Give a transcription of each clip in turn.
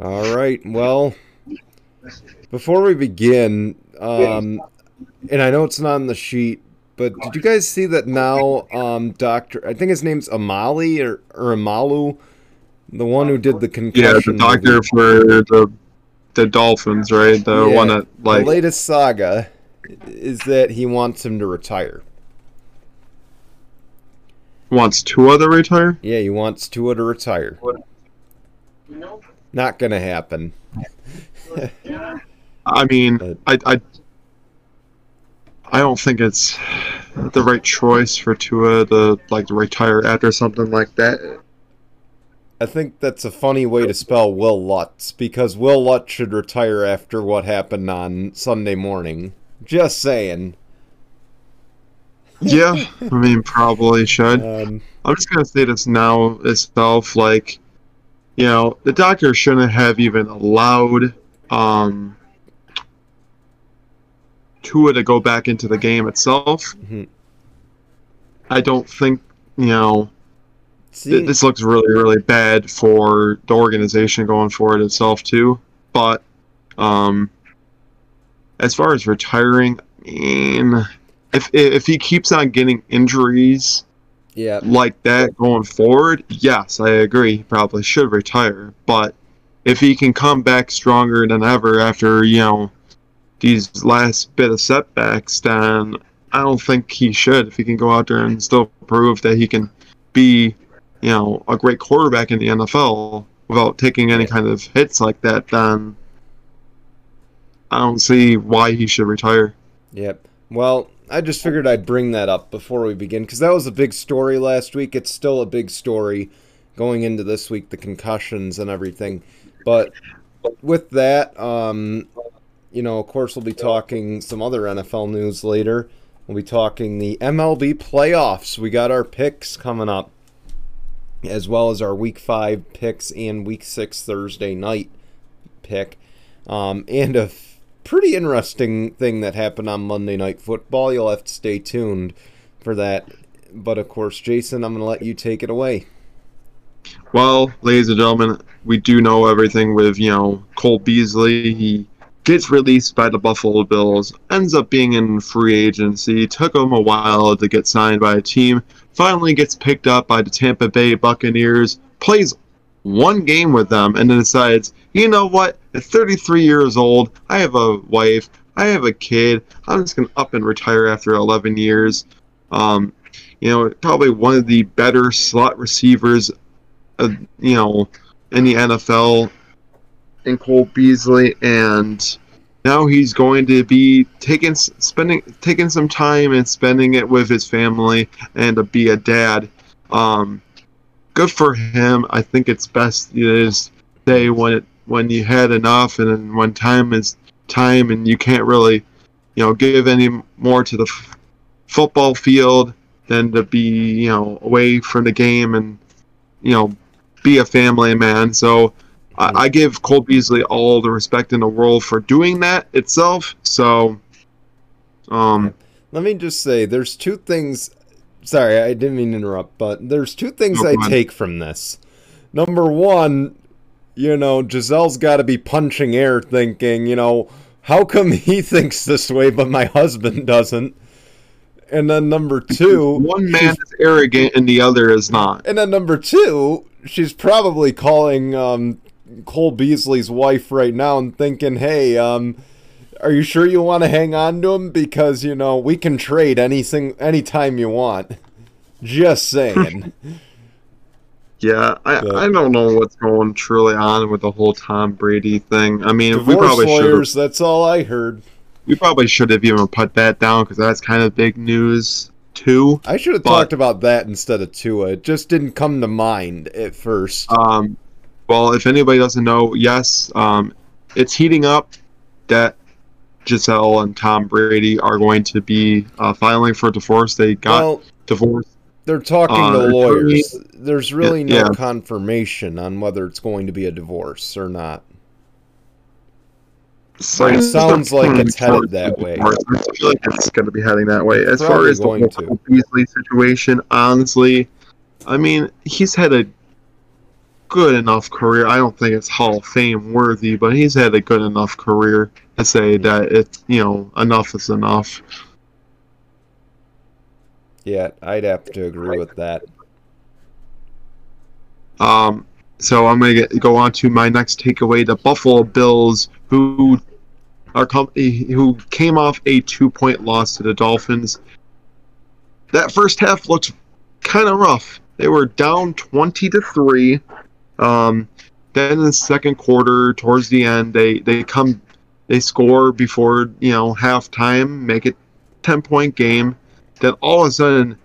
All right. Well, before we begin, um, and I know it's not on the sheet, but did you guys see that now? Um, Doctor, I think his name's Amali or, or Amalu, the one who did the concussion. Yeah, the doctor movie. for the the Dolphins, right? The Yeah, one that like the latest saga is that he wants him to retire. wants Tua to retire. Yeah, he wants Tua to retire. Not gonna happen. I mean, But- I, I I don't think it's the right choice for Tua to like retire after something like that. I think that's a funny way to spell Will Lutz because Will Lutz should retire after what happened on Sunday morning. Just saying. Yeah, I mean, probably should. Um, I'm just gonna say this now itself, like, you know, the doctor shouldn't have even allowed um Tua to go back into the game itself. mhm. I don't think you know th- this looks really really bad for the organization going forward itself too. But um, as far as retiring, I mean, if if he keeps on getting injuries yeah, like that going forward, yes, I agree. He probably should retire. But if he can come back stronger than ever after, you know, these last bit of setbacks, then I don't think he should. If he can go out there and still prove that he can be, you know, a great quarterback in the NFL without taking any kind of hits like that, then I don't see why he should retire. yep. Well, I just figured I'd bring that up before we begin because that was a big story last week. It's still a big story going into this week, the concussions and everything. But with that, um, you know, of course, we'll be talking some other NFL news later. We'll be talking the MLB playoffs. We got our picks coming up, as well as our Week Five picks and Week Six Thursday night pick, um, and a pretty interesting thing that happened on Monday Night Football. You'll have to stay tuned for that. But of course, Jason, I'm going to let you take it away. Well, ladies and gentlemen, we do know everything with, you know, Cole Beasley. He gets released by the Buffalo Bills, ends up being in free agency, took him a while to get signed by a team, finally gets picked up by the Tampa Bay Buccaneers, plays one game with them, and then decides, you know what, at 33 years old, I have a wife, I have a kid, I'm just going to up and retire after 11 years. Um, you know, probably one of the better slot receivers uh, you know, in the NFL in Cole Beasley, and now he's going to be taking spending taking some time and spending it with his family and to be a dad. Um, good for him. I think it's best you just say when it when you had enough, and when time is time, and you can't really, you know, give any more to the f- football field than to be you know away from the game and you know be a family man. So I, I give Cole Beasley all the respect in the world for doing that itself. So, um, Let me just say, there's two things. Sorry, I didn't mean to interrupt, but there's two things No, I on. take from this. Number one, you know, Gisele's got to be punching air, thinking, you know, how come he thinks this way, but my husband doesn't? And then number two, one man is arrogant and the other is not. and then number two, she's probably calling um, Cole Beasley's wife right now and thinking, "Hey, um, are you sure you want to hang on to him? Because you know we can trade anything anytime you want." Just saying. Yeah, I, But- I don't know what's going truly on with the whole Tom Brady thing. I mean, we Divorce probably should lawyers. That's all I heard. we probably should have even put that down because that's kind of big news too. I should have But- talked about that instead of Tua. It just didn't come to mind at first. Um, well, if anybody doesn't know, yes, um, it's heating up that Gisele and Tom Brady are going to be uh, filing for divorce. They got well, divorced. they're talking uh, to attorney- lawyers. There's really no Yeah. confirmation on whether it's going to be a divorce or not. So It sounds like it's headed that way. I feel like it's going to be heading that way. As far as the whole Beasley situation, honestly, I mean, he's had a good enough career. I don't think it's Hall of Fame worthy, but he's had a good enough career to say that it's you know enough is enough. Yeah, I'd have to agree with that. Um, so I'm gonna get, go on to my next takeaway: the Buffalo Bills, who are company who came off a two-point loss to the Dolphins. That first half looked kind of rough. They were down twenty to three. Um, then in the second quarter, towards the end, they they come, they score before you know halftime, make it ten-point game. Then all of a sudden,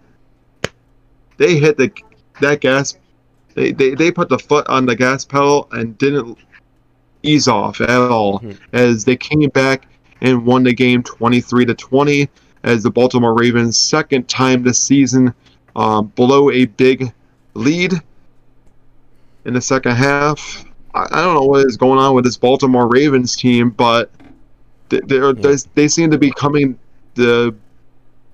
they hit the that gas they, they, they put the foot on the gas pedal and didn't ease off at all Mhm. as they came back and won the game 23 to 20 as the Baltimore Ravens second time this season um, blow a big lead in the second half. I, I don't know what is going on with this Baltimore Ravens team, but they, Yeah. they, they seem to be coming the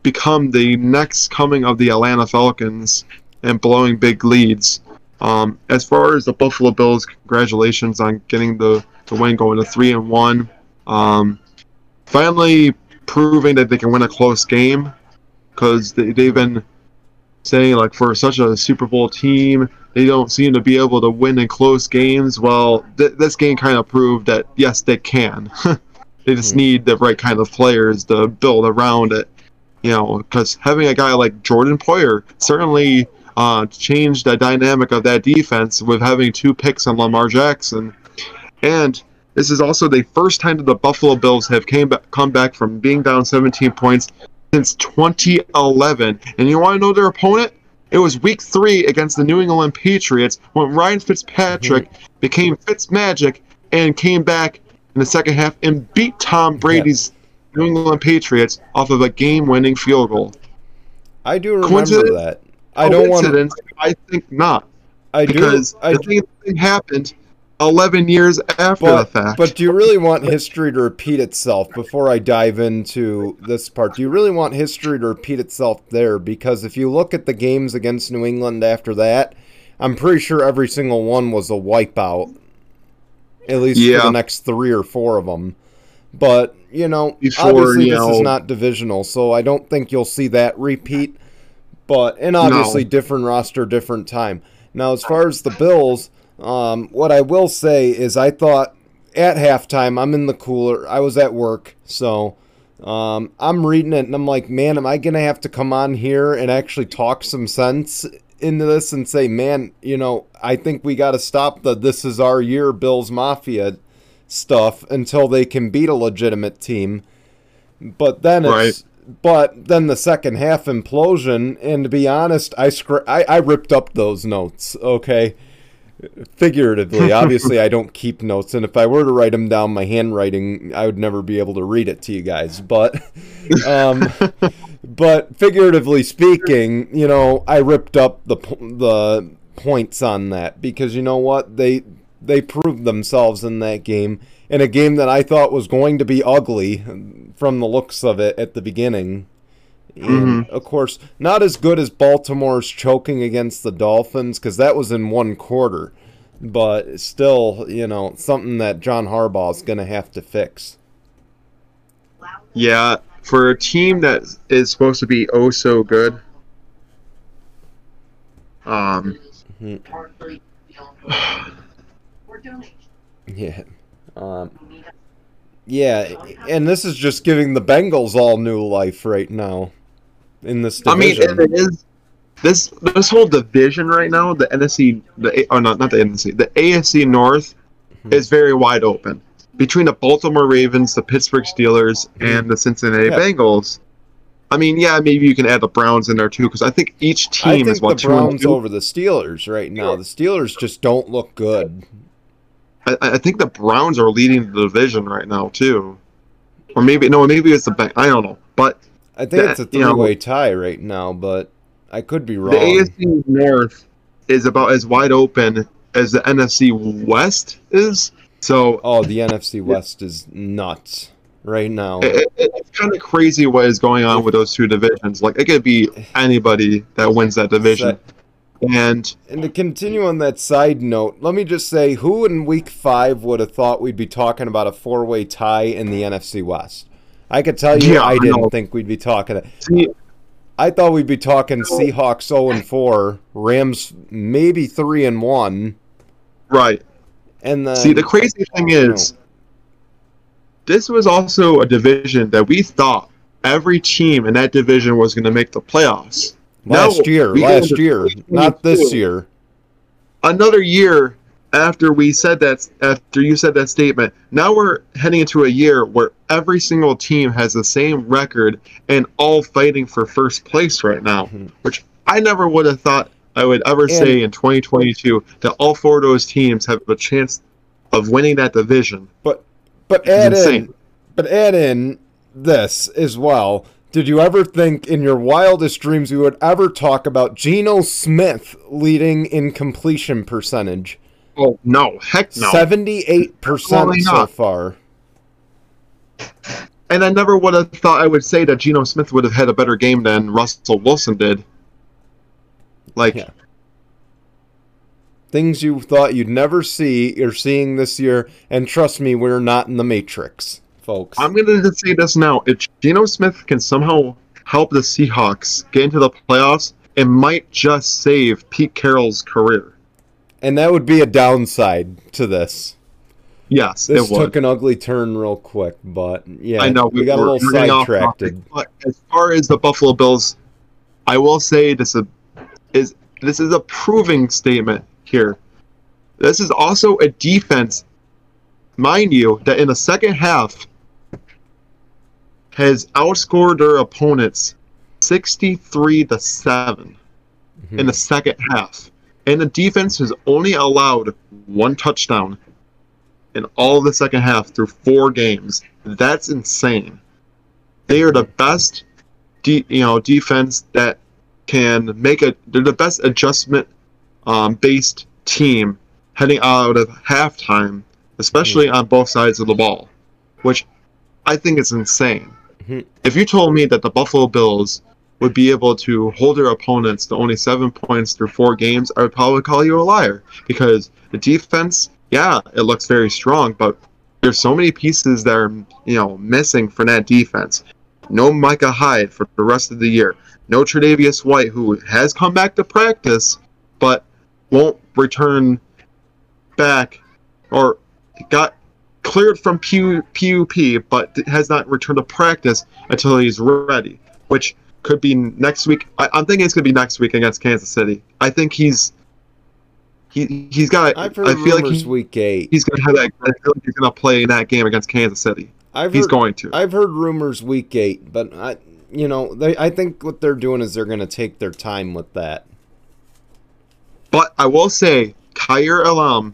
become the next coming of the Atlanta Falcons and blowing big leads. Um, as far as the Buffalo Bills, congratulations on getting the, the win, going to three and one. Um, finally proving that they can win a close game because they, they've been saying like for such a Super Bowl team, they don't seem to be able to win in close games. Well, th- this game kind of proved that yes, they can. they just Hmm. need the right kind of players to build around it. You know, because having a guy like Jordan Poyer certainly uh, changed the dynamic of that defense with having two picks on Lamar Jackson. And this is also the first time that the Buffalo Bills have came back, come back from being down 17 points since 2011. And you want to know their opponent? It was Week Three against the New England Patriots when Ryan Fitzpatrick mhm. became Fitzmagic and came back in the second half and beat Tom Brady's New England Patriots off of a game-winning field goal. I do remember that. I don't want. to. I think not I do. because I the thing, thing happened 11 years after But, the fact. but do you really want history to repeat itself before I dive into this part? Do you really want history to repeat itself there? Because if you look at the games against New England after that, I'm pretty sure every single one was a wipeout. At least for the next three or four of them. But, you know, Before, obviously you this is not divisional, so I don't think you'll see that repeat. But, and obviously different roster, different time. Now, as far as the Bills, um, what I will say is I thought at halftime, I'm in the cooler. I was at work, so um, I'm reading it and I'm like, man, am I going to have to come on here and actually talk some sense into this and say, man, you know, I think we got to stop the this is our year Bills Mafia stuff until they can beat a legitimate team. But then it's. But then the second half implosion, and to be honest, I, scr- I I ripped up those notes. Okay, figuratively. Obviously, I don't keep notes, and if I were to write them down, my handwriting, I would never be able to read it to you guys. But, um, but figuratively speaking, you know, I ripped up the the points on that because you know what they they proved themselves in that game in a game that I thought was going to be ugly from the looks of it at the beginning. And of course, not as good as Baltimore's choking against the Dolphins because that was in one quarter, but still, you know, something that John Harbaugh's going to have to fix. yeah, for a team that is supposed to be oh so good, um, Yeah. Um, yeah, and this is just giving the Bengals all new life right now in this I mean, it is this this whole division right now, the NFC, the A- oh no, not the NFC, the AFC North Hmm. is very wide open between the Baltimore Ravens, the Pittsburgh Steelers, and the Cincinnati Hmm. Yeah. Bengals. I mean, yeah, maybe you can add the Browns in there too, because I think each I team think is what the Browns over the Steelers right now. The Steelers just don't look good. I, I think the Browns are leading the division right now too, or maybe no, maybe it's the I don't know, but I think That- it's a you know- three-way tie right now, but I could be wrong. the AFC North is about as wide open as the NFC West is. So Oh, the NFC West is nuts right now. it, it- it's kind of crazy what is going on with those two divisions. Like it could be anybody that wins that division. And And to continue on that side note, let me just say who in week five would have thought we'd be talking about a four way tie in the NFC West? I could tell you Yeah, I didn't think we'd be talking see, I thought we'd be talking Seahawks 0 and 4, Rams maybe 3 and 1, right. and then See, the crazy thing is, this was also a division that we thought every team in that division was going to make the playoffs. last Now, year, last year, not this year. Another year after we said that, after you said that statement, now we're heading into a year where every single team has the same record and all fighting for first place right now, Mhm. which I never would have thought I would ever say in 2022 that all four of those teams have a chance of winning that division. But but add in, but add in this as well. Did you ever think in your wildest dreams you would ever talk about Geno Smith leading in completion percentage? Oh no, heck no! Seventy-eight percent so far. And I never would have thought I would say that Geno Smith would have had a better game than Russell Wilson did. Like, Yeah. Things you thought you'd never see, you're seeing this year, and trust me, we're not in the Matrix, folks. I'm going to just say this now: if Geno Smith can somehow help the Seahawks get into the playoffs, it might just save Pete Carroll's career. And that would be a downside to this. Yes, This it would. took an ugly turn real quick, but yeah, I know we, got a little we're getting off sidetracked. But as far as the Buffalo Bills, I will say this is, is this is a proving statement here. This is also a defense, mind you, that in the second half has outscored their opponents sixty-three to 7 Mhm. in the second half, and the defense has only allowed one touchdown in all of the second half through four games. That's insane. They are the best, de- you know, defense that can make a. They're the best adjustment um, based team heading out of halftime, especially on both sides of the ball, which I think is insane. Mhm. If you told me that the Buffalo Bills would be able to hold their opponents to only seven points through four games, I would probably call you a liar because the defense, yeah, it looks very strong, but there's so many pieces that are you know missing for that defense. No Micah Hyde for the rest of the year. No Tre'Davious White, who has come back to practice, but won't return back or got cleared from PUP, but has not returned to practice until he's ready, which could be next week. I, I'm thinking it's gonna be next week against Kansas City. I think he's he he's got. I've heard I feel like he, week eight. he's gonna have that. I feel like he's gonna play in that game against Kansas City. I've He's heard, going to. I've heard rumors week eight, but I, you know, they. I think what they're doing is they're going to take their time with that. But I will say, Kaiir Elam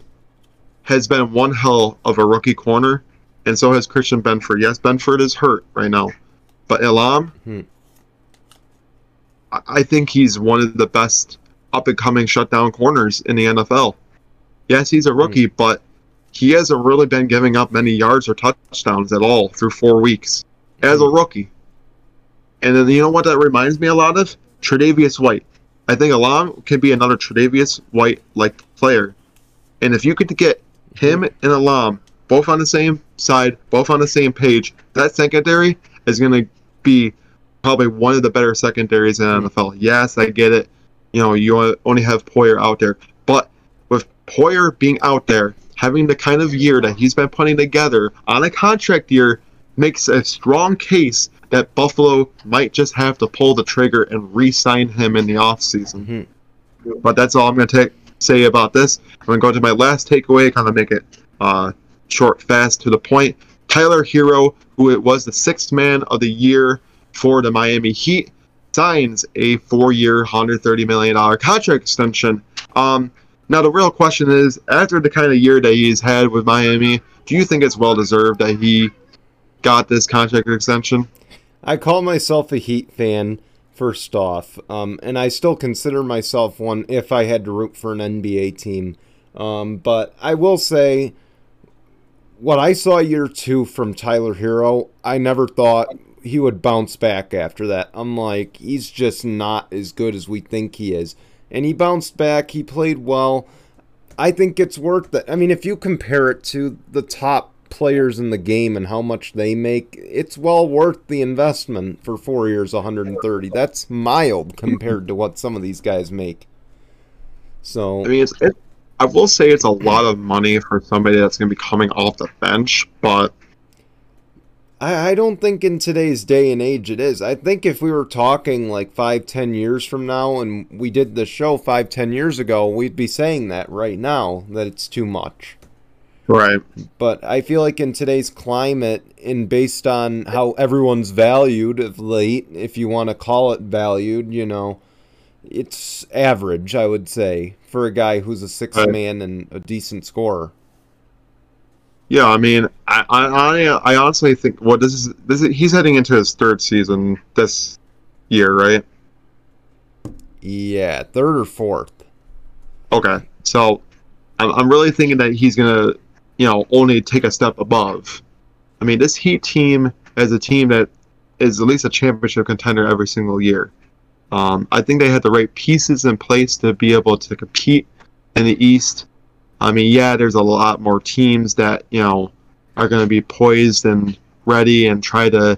has been one hell of a rookie corner, and so has Christian Benford. Yes, Benford is hurt right now, but Elam, Hmm. I, think he's one of the best up and coming shutdown corners in the NFL. Yes, he's a rookie, hmm. but he hasn't really been giving up many yards or touchdowns at all through four weeks as a hmm. rookie. And then you know what that reminds me a lot of? Tre'Davious White. I think Alam can be another Tre'Davious White like player. And if you could get him hmm. and Alam both on the same side, both on the same page, that secondary is going to be probably one of the better secondaries in the NFL. Yes, I get it. You know, you only have Poyer out there. But with Poyer being out there, having the kind of year that he's been putting together on a contract year, makes a strong case that Buffalo might just have to pull the trigger and re-sign him in the offseason. Mhm. But that's all I'm going to take say about this. I'm going to go to my last takeaway, kind of make it uh, short, fast, to the point. Tyler Herro, who it was the sixth man of the year for the Miami Heat, signs a four-year, $130 million contract extension. Um, now, the real question is, after the kind of year that he's had with Miami, do you think it's well-deserved that he got this contract extension? I call myself a Heat fan, first off, um, and I still consider myself one if I had to root for an NBA team. Um, but I will say, what I saw year two from Tyler Herro, I never thought he would bounce back after that. I'm like, he's just not as good as we think he is. and he bounced back. He played well. I think it's worth it. I mean, if you compare it to the top players in the game and how much they make, it's well worth the investment for four years, 130. That's mild compared to what some of these guys make. So I mean, it's, it, I will say it's a lot of money for somebody that's going to be coming off the bench, but I, I don't think in today's day and age it is. I think if we were talking like five, ten years from now and we did the show five, ten years ago, we'd be saying that right now that it's too much. right. But I feel like in today's climate, and based on how everyone's valued of late, if you want to call it valued, you know, it's average, I would say, for a guy who's a six Right. man and a decent scorer. Yeah, I mean, I, I, I, honestly think what this is, this is, he's heading into his third season this year, right? Yeah, third or fourth. Okay, so I'm, I'm really thinking that he's gonna, you know, only take a step above. I mean, this Heat team is a team that is at least a championship contender every single year. Um, I think they had the right pieces in place to be able to compete in the East. I mean, yeah, there's a lot more teams that you know are going to be poised and ready and try to,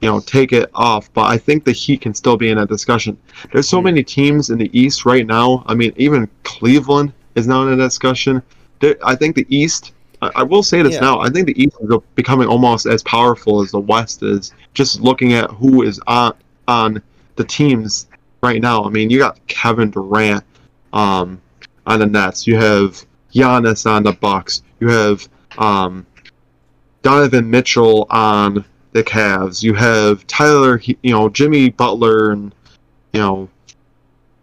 you know, take it off. But I think the Heat can still be in that discussion. There's so many teams in the East right now. I mean, even Cleveland is now in a discussion. There, I think the East. I, I will say this Yeah. now. I think the East is becoming almost as powerful as the West is. Just looking at who is on on the teams right now. I mean, you got Kevin Durant um, on the Nets. You have Giannis on the Bucks. You have um, Donovan Mitchell on the Cavs. You have Tyler, you know, Jimmy Butler, and you know,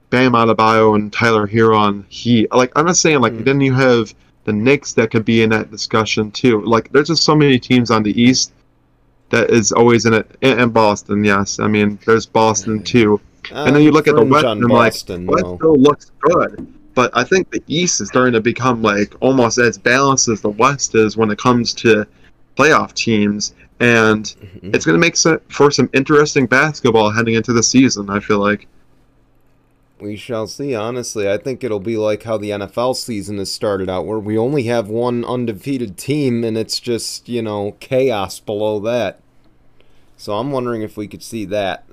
Bam Adebayo and Tyler Herro on Heat. Like I'm not saying like Mm. then you have the Knicks that could be in that discussion too. Like there's just so many teams on the East that is always in it. And, Boston, yes. I mean, there's Boston too. And then you look at the West and I'm like, Boston, West though. still looks good, but I think the East is starting to become like almost as balanced as the West is when it comes to playoff teams, and Mhm. it's going to make for some interesting basketball heading into the season. I feel like. We shall see, honestly. I think it'll be like how the NFL season has started out, where we only have one undefeated team and it's just, you know, chaos below that. So I'm wondering if we could see that.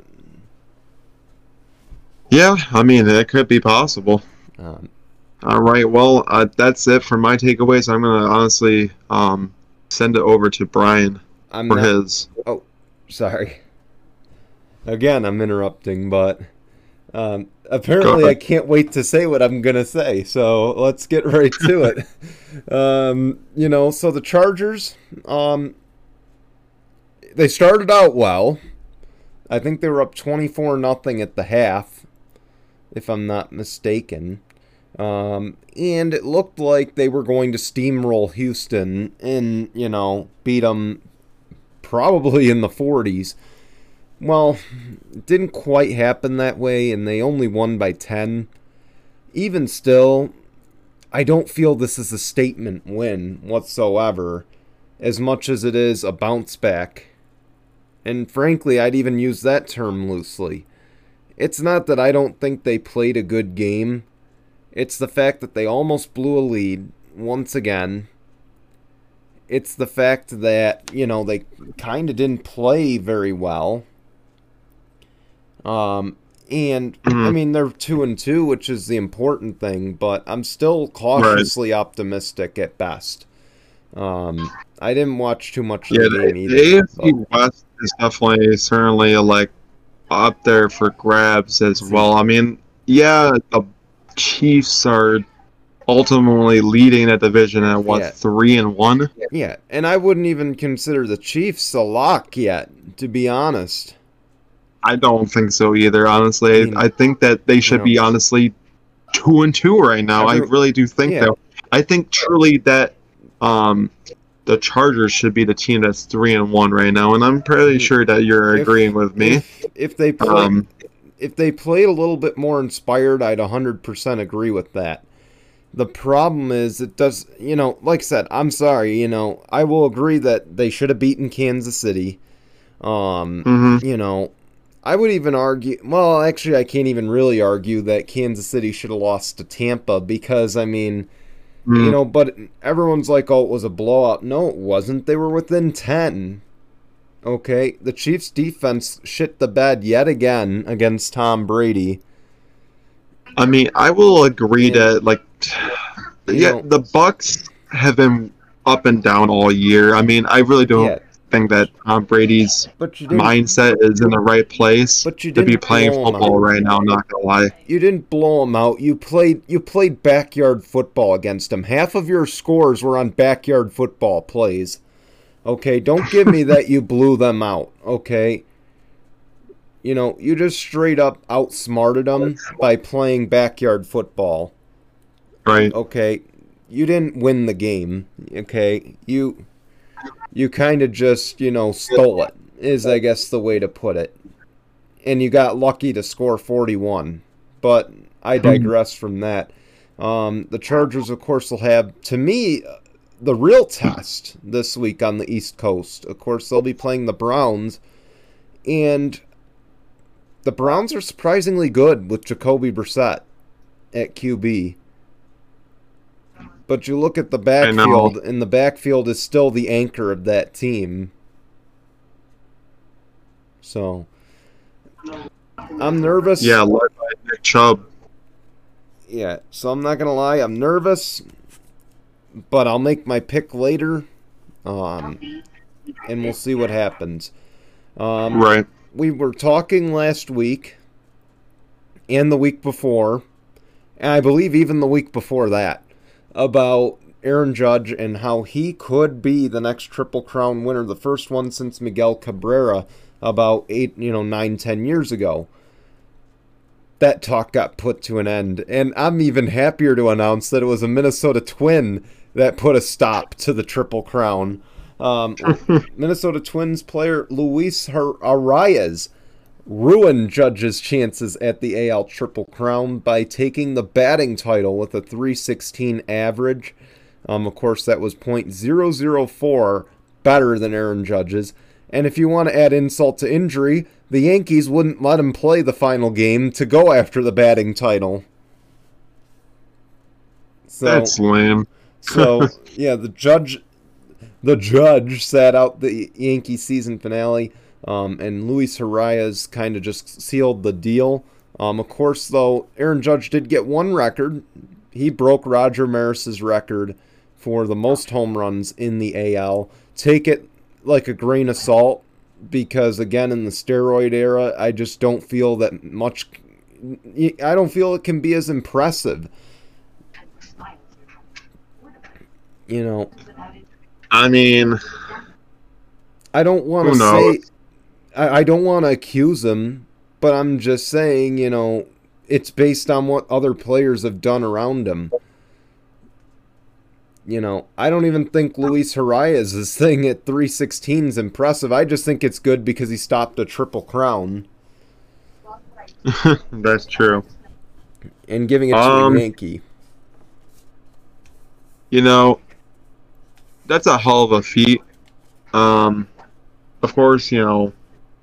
Yeah, I mean, it could be possible. Um, All right, well, uh, that's it for my takeaways. I'm going to honestly um, send it over to Brian I'm for not, his. Oh, sorry. Again, I'm interrupting, but um, apparently I can't wait to say what I'm gonna say. So let's get right to it. um, you know, so the Chargers, um, they started out well. I think they were up 24 nothing at the half, if I'm not mistaken. Um, and it looked like they were going to steamroll Houston and, you know, beat them probably in the 40s. Well, it didn't quite happen that way, and they only won by 10. Even still, I don't feel this is a statement win whatsoever, as much as it is a bounce back. And frankly, I'd even use that term loosely. It's not that I don't think they played a good game, it's the fact that they almost blew a lead once again. It's the fact that, you know, they kind of didn't play very well. Um, and I Mhm. mean they're two and two, which is the important thing, but I'm still cautiously optimistic at best. Um, I didn't watch too much of Yeah, the the, game the. AFC West is definitely certainly like up there for grabs as well. I mean, yeah, the Chiefs are ultimately leading that division at what Yeah. three and one. Yeah, and I wouldn't even consider the Chiefs a lock yet, to be honest. I don't think so either. Honestly, I mean, I think that they should know. be honestly two and two right now. Every- I really do think Yeah. that. I think truly that um, the Chargers should be the team that's three and one right now, and I'm pretty Mm. sure that you're If- agreeing with me. If, if they play, Um, if they played a little bit more inspired, I'd 100% agree with that. The problem is, it does, you know, like I said, I'm sorry, you know, I will agree that they should have beaten Kansas City. Um, mhm. you know, I would even argue. Well, actually, I can't even really argue that Kansas City should have lost to Tampa because I mean, mm. you know. But everyone's like, "Oh, it was a blowout." No, it wasn't. They were within ten. Okay, the Chiefs' defense shit the bed yet again against Tom Brady. I mean, I will agree that like, yeah, know, the Bucs have been up and down all year. I mean, I really don't. Yeah think that Tom Brady's mindset is in the right place but you to be playing football right now. Not gonna lie, you didn't blow him out. You played you played backyard football against him. Half of your scores were on backyard football plays. Okay, don't give me that you blew them out. Okay. You know, you just straight up outsmarted them by playing backyard football. Right. Okay. You didn't win the game. Okay. You you kind of just, you know, stole it, is I guess the way to put it. And you got lucky to score 41. But I hmm. digress from that. Um, the Chargers, of course, will have, to me, the real test this week on the East Coast. Of course, they'll be playing the Browns. And the Browns are surprisingly good with Jacoby Brissett at QB. But you look at the backfield, and the backfield is still the anchor of that team. So, I'm nervous. Yeah, led by Nick Chubb. Yeah, so I'm not gonna lie, I'm nervous, but I'll make my pick later, um, and we'll see what happens. Um, right. We were talking last week, and the week before, and I believe even the week before that, about Aaron Judge and how he could be the next Triple Crown winner, the first one since Miguel Cabrera about eight, you know, nine, ten years ago. That talk got put to an end, and I'm even happier to announce that it was a Minnesota Twin that put a stop to the Triple Crown. Um, Minnesota Twins player Luis Arraez ruined Judge's chances at the AL Triple Crown by taking the batting title with a 316 average. Um, of course, that was .004 better than Aaron Judge's. And if you want to add insult to injury, the Yankees wouldn't let him play the final game to go after the batting title. So, That's lame. So yeah, the judge, the judge sat out the Yankee season finale. Um, and Luis Arraez kind of just sealed the deal. Um, of course, though, Aaron Judge did get one record. He broke Roger Maris's record for the most home runs in the AL. Take it like a grain of salt because, again, in the steroid era, I just don't feel that much. I don't feel it can be as impressive. You know. I mean, I don't want to say I, I don't want to accuse him, but I'm just saying, you know, it's based on what other players have done around him. You know, I don't even think Luis Arraez's thing at 316 is impressive. I just think it's good because he stopped a triple crown. That's true. And giving it to um, a Yankee. You know, that's a hell of a feat. Um, of course, you know,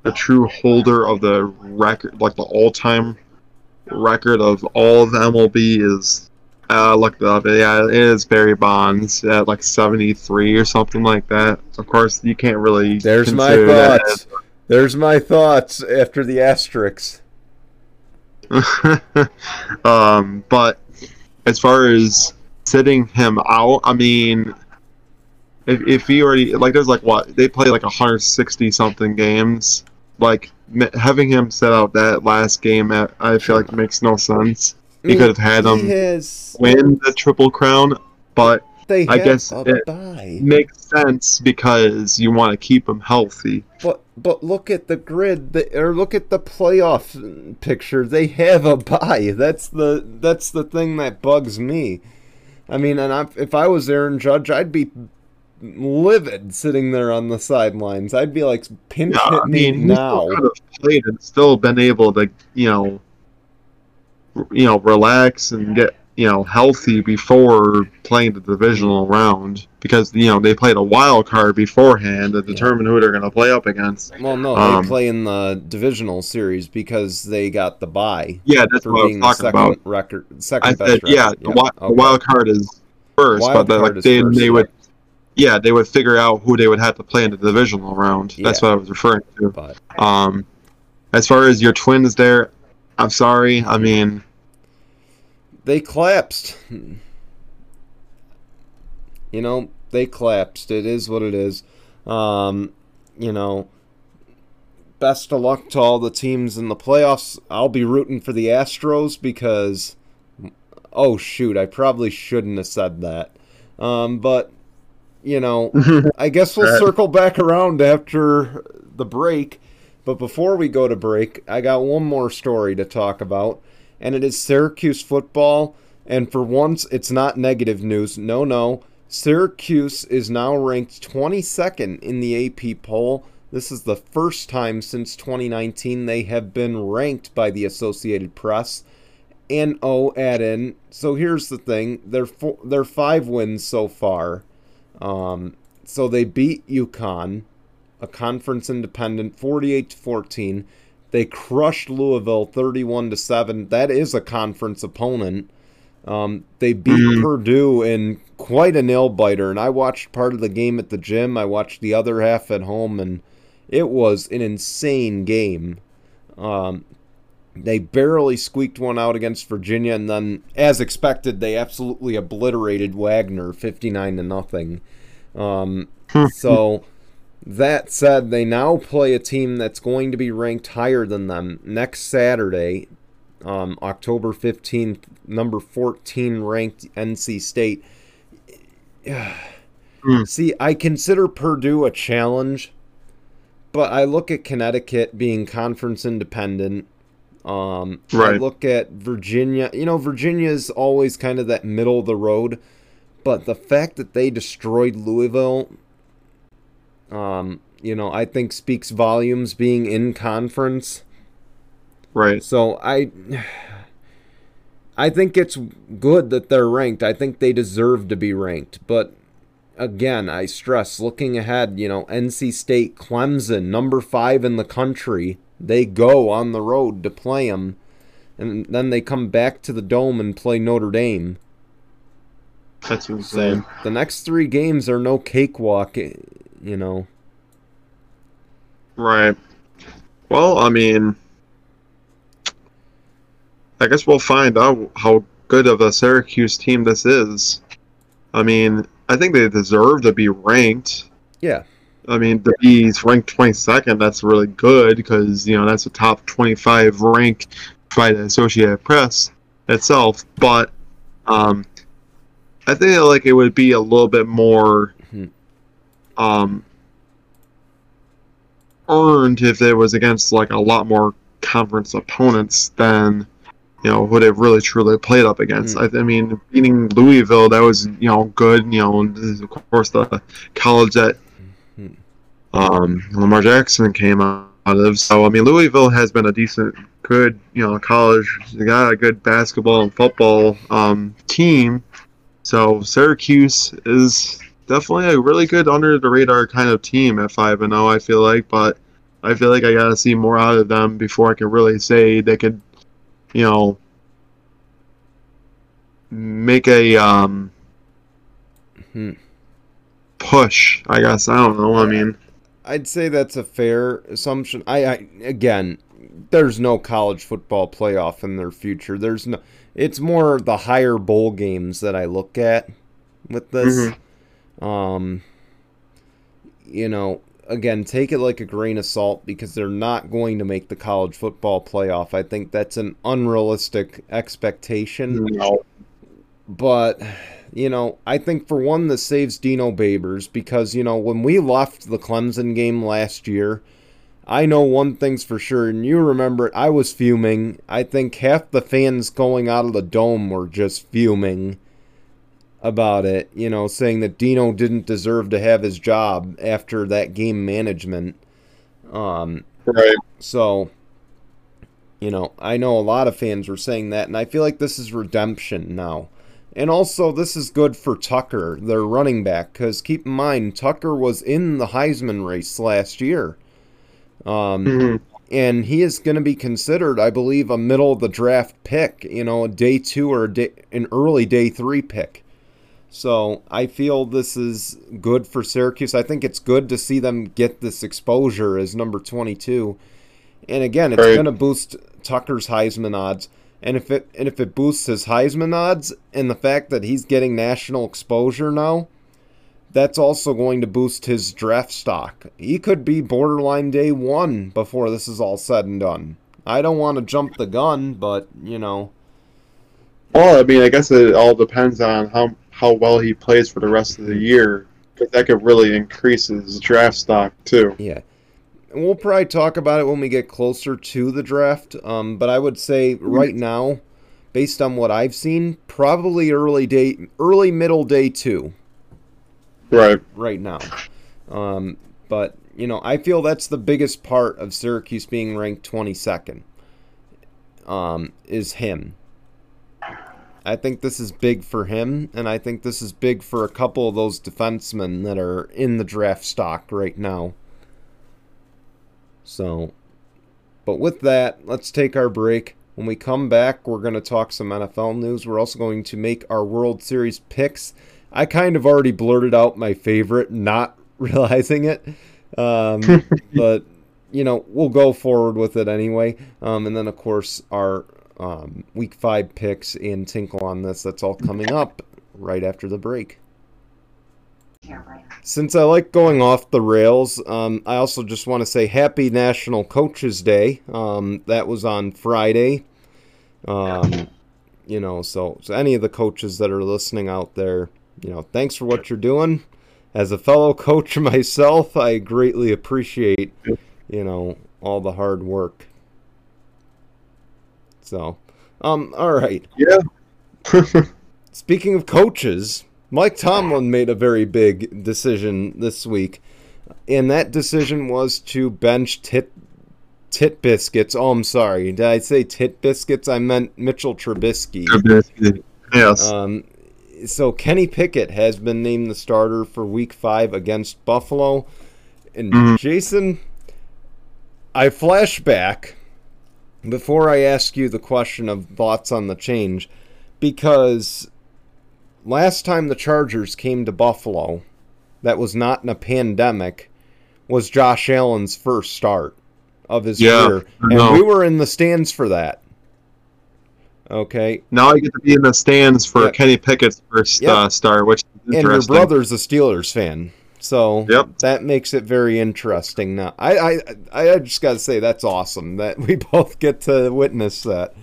the true holder of the record, like the all-time record of all of the MLB is. I uh, looked it up. Yeah, it is Barry Bonds at like 73 or something like that. Of course, you can't really. There's my thoughts. There's my thoughts after the asterisks. um, but as far as sitting him out, I mean, if, if he already like, there's like what they play like 160 something games like having him set out that last game, uh, I feel like makes no sense. He mm, could have had him has... win the triple crown, but I guess it bye. makes sense because you want to keep him healthy. But but look at the grid, the, or look at the playoff picture. They have a bye That's the that's the thing that bugs me. I mean, and I, if I was Aaron Judge, I'd be livid sitting there on the sidelines. I'd be like, pinch yeah, hit I mean, me now. Could have played and still been able to, you know, you know, relax and get you know, healthy before playing the divisional round because you know they played a wild card beforehand to determine who they're going to play up against. Well, no, Um, they play in the divisional series because they got the bye Yeah, that's for what I was talking second about. record, I second said, best yeah, record. the, wi- the wild card is first, Wild but then, card like they, first, they would, yeah, they would figure out who they would have to play in the divisional round. That's what I was referring to. But Um, as far as your twins there, I'm sorry. I mean, they collapsed. You know, they collapsed. It is what it is. Um, you know, best of luck to all the teams in the playoffs. I'll be rooting for the Astros because, oh shoot, I probably shouldn't have said that. Um, but you know, I guess we'll circle back around after the break. But before we go to break, I got one more story to talk about, and it is Syracuse football. And for once, it's not negative news. No, no. Syracuse is now ranked 22nd in the AP poll. This is the first time since 2019 they have been ranked by the Associated Press. And oh, add in. So here's the thing: they're four, they're five wins so far. Um, so they beat UConn, a conference independent, 48 to 14. They crushed Louisville 31 to 7. That is a conference opponent. Um, they beat Mhm. Purdue in quite a nail biter, and I watched part of the game at the gym. I watched the other half at home, and it was an insane game. Um, they barely squeaked one out against Virginia, and then, as expected, they absolutely obliterated Wagner, fifty-nine to nothing. Um, so, that said, they now play a team that's going to be ranked higher than them next Saturday, um, October fifteenth. Number fourteen ranked NC State. Hmm. See, I consider Purdue a challenge, but I look at Connecticut being conference independent. Um, I Right. look at Virginia. You know, Virginia is always kind of that middle of the road, but the fact that they destroyed Louisville, um, you know, I think speaks volumes being in conference. right. So I I think it's good that they're ranked. I think they deserve to be ranked. But again, I stress looking ahead, you know, NC State, Clemson, number 5 in the country, they go on the road to play them and then they come back to the dome and play Notre Dame. That's So insane. the next 3 games are no cakewalk, eh, you know. Right. Well, I mean, I guess we'll find out how good of a Syracuse team this is. I mean, I think they deserve to be ranked. Yeah. I mean, to be ranked 22nd, that's really good because, you know, that's a top 25 rank by the Associated Press itself. But um, I think like it would be a little bit more Mhm. um, earned if it was against like a lot more conference opponents than you know who they've really truly played up against. I, I mean, beating Louisville that was you know good. You know, and of course the college that. Um, Lamar Jackson came out of. So I mean, Louisville has been a decent, good you know college. They got a good basketball and football um, team. So Syracuse is definitely a really good under the radar kind of team at five and zero. I feel like, but I feel like I gotta see more out of them before I can really say they could, you know, make a um, Hmm. push. I guess I don't know. I mean, I'd say that's a fair assumption. I, I again, there's no college football playoff in their future. There's no. It's more the higher bowl games that I look at with this. Um, you know, again, take it like a grain of salt because they're not going to make the college football playoff. I think that's an unrealistic expectation. no. But you know, I think for one, this saves Dino Babers because you know when we left the Clemson game last year, I know one thing's for sure, and you remember it. I was fuming. I think half the fans going out of the dome were just fuming about it. You know, saying that Dino didn't deserve to have his job after that game management. Um, Right. so, You know, I know a lot of fans were saying that, and I feel like this is redemption now. And also, this is good for Tucker, their running back, because keep in mind, Tucker was in the Heisman race last year. Um, Mhm. and he is going to be considered, I believe, a middle of the draft pick, you know, a day two or a day, an early day three pick. So I feel this is good for Syracuse. I think it's good to see them get this exposure as number 22. And again, it's Right. going to boost Tucker's Heisman odds. And if it and if it boosts his Heisman odds and the fact that he's getting national exposure now, that's also going to boost his draft stock. He could be borderline day one before this is all said and done. I don't want to jump the gun, but you know, Well, I mean, I guess it all depends on how how well he plays for the rest of the year, because that could really increase his draft stock too. yeah. And we'll probably talk about it when we get closer to the draft. Um, but I would say right now, based on what I've seen, probably early day, early middle day two. Right. right now. Um, but you know, I feel that's the biggest part of Syracuse being ranked 22nd. Um, is him. I think this is big for him, and I think this is big for a couple of those defensemen that are in the draft stock right now. So, but with that, let's take our break. When we come back, we're going to talk some NFL news. We're also going to make our World Series picks. I kind of already blurted out my favorite, not realizing it. Um, but, you know, we'll go forward with it anyway. Um, and then, of course, our um, week five picks and tinkle on this. That's all coming up right after the break. Since I like going off the rails, um, I also just want to say Happy National Coaches Day. Um, that was on Friday. Um, you know, so, so any of the coaches that are listening out there, you know, thanks for what you're doing. As a fellow coach myself, I greatly appreciate, you know, all the hard work. So, um, all right. Yeah. Speaking of coaches, Mike Tomlin made a very big decision this week, and that decision was to bench Tit Tit Biscuits. Oh, I'm sorry. Did I say Tit Biscuits? I meant Mitchell Trubisky. Trubisky. yes. Um, so Kenny Pickett has been named the starter for Week Five against Buffalo, and Mhm. Jason, I flash back before I ask you the question of thoughts on the change, because last time the Chargers came to Buffalo, that was not in a pandemic, was Josh Allen's first start of his Yeah, career, and we were in the stands for that. Okay, now I get to be in the stands for Yeah. Kenny Pickett's first Yep. uh, start, which is and your brother's a Steelers fan, so Yep. that makes it very interesting. Now, I I, I just got to say that's awesome that we both get to witness that.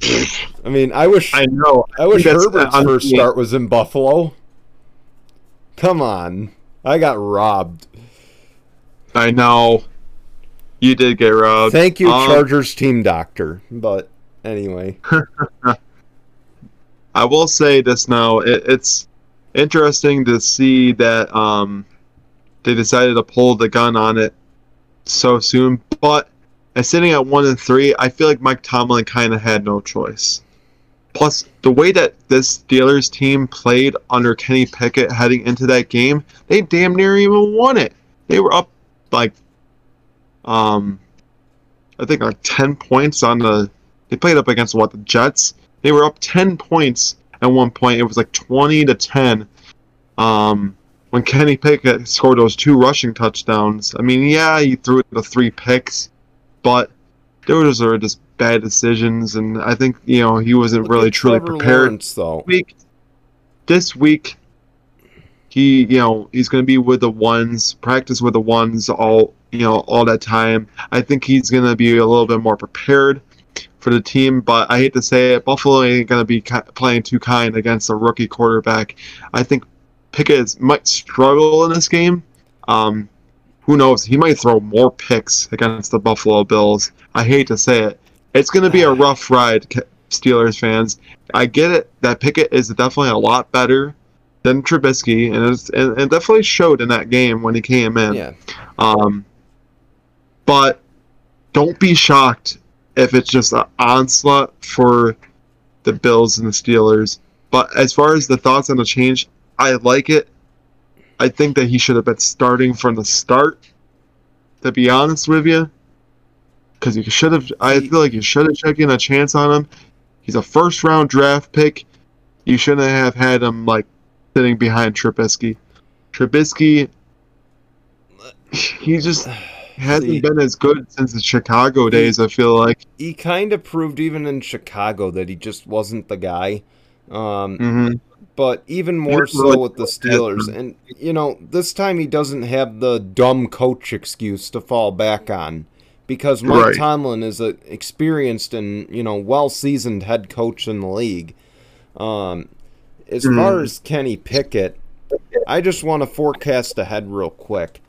I mean, I wish I know. I wish Herbert's uh, first start was in Buffalo. Come on, I got robbed. I know. You did get robbed. Thank you, Um, Chargers team doctor. But anyway, I will say this now. It, it's interesting to see that um, they decided to pull the gun on it so soon. But at sitting at one and three, I feel like Mike Tomlin kind of had no choice. Plus, the way that this Steelers team played under Kenny Pickett heading into that game, they damn near even won it. They were up like, um, I think like ten points on the. They played up against what the Jets. They were up ten points at one point. It was like twenty to ten. Um, when Kenny Pickett scored those two rushing touchdowns. I mean, yeah, he threw the three picks, but those are just bad decisions, and I think you know he wasn't Look really truly Trevor prepared Lawrence, though. week, this week, he you know he's going to be with the ones, practice with the ones all you know all that time. I think he's going to be a little bit more prepared for the team, but I hate to say it, Buffalo ain't going to be ki- playing too kind against a rookie quarterback. I think Pickett might struggle in this game. Um, who knows? He might throw more picks against the Buffalo Bills. I hate to say it. It's going to be a rough ride, Steelers fans. I get it that Pickett is definitely a lot better than Trubisky, and, it's, and it definitely showed in that game when he came in. Yeah, Um, but don't be shocked if it's just an onslaught for the Bills and the Steelers. But as far as the thoughts on the change, I like it. I think that he should have been starting from the start. To be honest with you, because you should have. I feel like you should have taken a chance on him. He's a first round draft pick. You shouldn't have had him like sitting behind Trubisky. Trubisky, he just hasn't See- been as good since the Chicago days. I feel like. He kind of proved even in Chicago that he just wasn't the guy. Um, hmm but even more so with the Steelers. And you know, this time he doesn't have the dumb coach excuse to fall back on, because Mike Right. Tomlin is an experienced and you know well seasoned head coach in the league. Um, as Mhm. far as Kenny Pickett, I just want to forecast ahead real quick.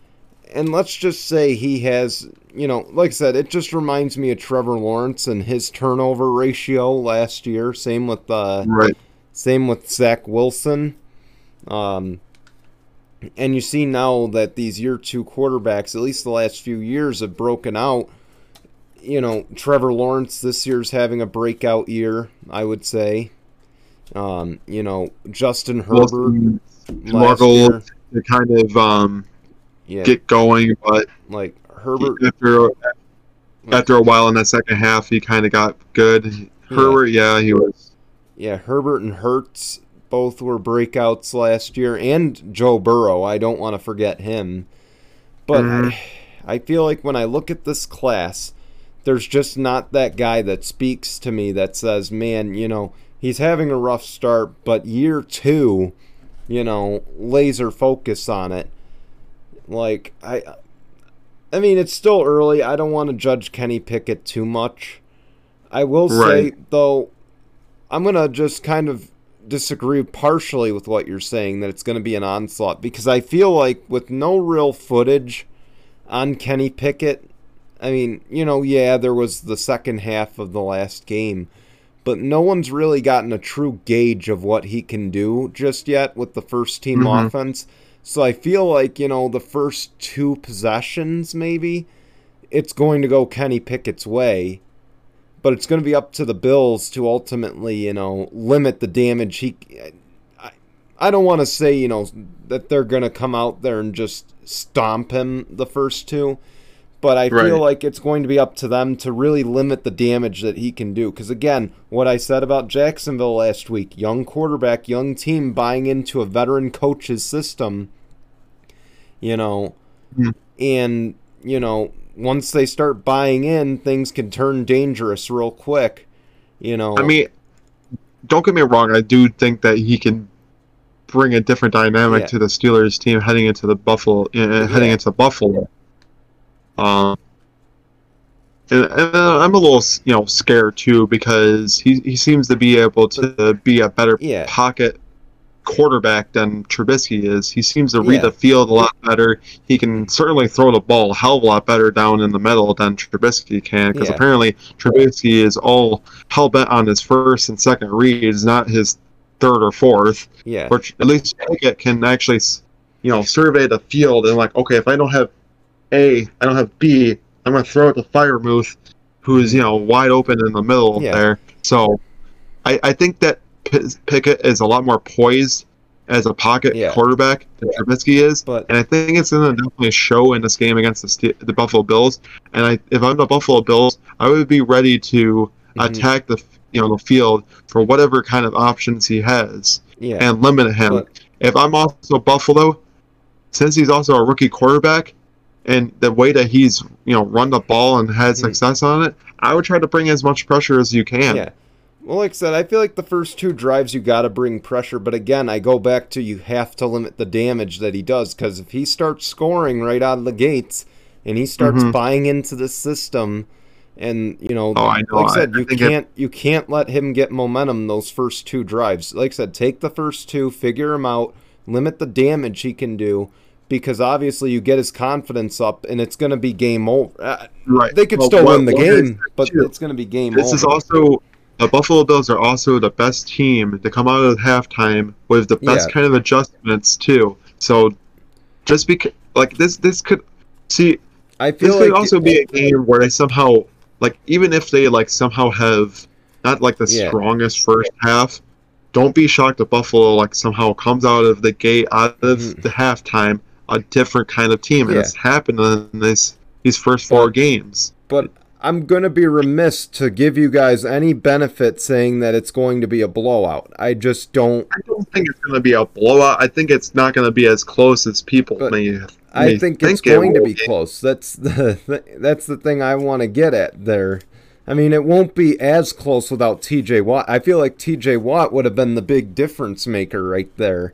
And let's just say he has, you know, like I said, it just reminds me of Trevor Lawrence and his turnover ratio last year. Same with uh, Right. Same with Zach Wilson. Um, and you see now that these year two quarterbacks, at least the last few years, have broken out. You know, Trevor Lawrence this year's having a breakout year, I would say. Um, you know, Justin Herbert struggled to kind of um, Yeah, get going, but like Herbert. after after a while in that second half, he kind of got good. Herbert, yeah, he was. Yeah, Herbert and Hurts both were breakouts last year, and Joe Burrow. I don't want to forget him. But Mhm. I, I feel like when I look at this class, there's just not that guy that speaks to me that says, man, you know, he's having a rough start, but year two, you know, laser focus on it. Like, I. I mean, it's still early. I don't want to judge Kenny Pickett too much. I will say, Right. though, I'm going to just kind of disagree partially with what you're saying that it's going to be an onslaught because I feel like with no real footage on Kenny Pickett, I mean, you know, yeah, there was the second half of the last game, but no one's really gotten a true gauge of what he can do just yet with the first team Mhm. offense. So I feel like, you know, the first two possessions maybe it's going to go Kenny Pickett's way but it's going to be up to the Bills to ultimately, you know, limit the damage he. I, I don't want to say, you know, that they're going to come out there and just stomp him the first two, but I Right. feel like it's going to be up to them to really limit the damage that he can do. Because again, what I said about Jacksonville last week young quarterback, young team buying into a veteran coach's system, you know, Mhm. and, you know, once they start buying in, things can turn dangerous real quick. You know, I mean, don't get me wrong. I do think that he can bring a different dynamic Yeah. to the Steelers team heading into the Buffalo, uh, heading Yeah. into Buffalo. Um, and, and uh, I'm a little, you know, scared too because he he seems to be able to be a better Yeah. pocket quarterback than Trubisky is. He seems to read Yeah. the field a lot better. He can certainly throw the ball a hell of a lot better down in the middle than Trubisky can because Yeah. apparently Trubisky is all hell bent on his first and second reads, not his third or fourth. yeah, Which at least Pickett can actually, you know, survey the field and like, okay, if I don't have A, I don't have B, I'm gonna throw it to Freiermuth, who's you know wide open in the middle Yeah. there. So, I I think that Pickett is a lot more poised as a pocket Yeah. quarterback than Trubisky is. but And I think it's going to definitely show in this game against the the Buffalo Bills. And I, if I'm the Buffalo Bills, I would be ready to Mhm. attack the you know the field for whatever kind of options he has yeah, and limit him. but- if I'm also Buffalo, since he's also a rookie quarterback, and the way that he's you know run the ball and had Mhm. success on it, I would try to bring as much pressure as you can. Yeah. Well, like I said, I feel like the first two drives you got to bring pressure, but again, I go back to you have to limit the damage that he does because if he starts scoring right out of the gates and he starts Mhm. buying into the system, and you know, Oh, I know. like I said, I- you can't you can't let him get momentum those first two drives. Like I said, take the first two, figure him out, limit the damage he can do. Because obviously you get his confidence up, and it's going to be game over. Uh, Right. They could Well, still what- win the is game, but too, it's going to be game This over. This is also the Buffalo Bills are also the best team to come out of halftime with the best Yeah. kind of adjustments too. So just because like this this could see I feel this feel could like also be a game where they somehow like even if they like somehow have not like the Yeah. strongest first half, don't be shocked if Buffalo like somehow comes out of the gate out of Mhm. the halftime a different kind of team, and Yeah. it's happened in this these first four But- games. But I'm going to be remiss to give you guys any benefit saying that it's going to be a blowout. I just don't. I don't think it's going to be a blowout. I think it's not going to be as close as people But may. I may think it's it going to will be close. That's the that's the thing I want to get at there. I mean, it won't be as close without T.J. Watt. I feel like T.J. Watt would have been the big difference maker right there.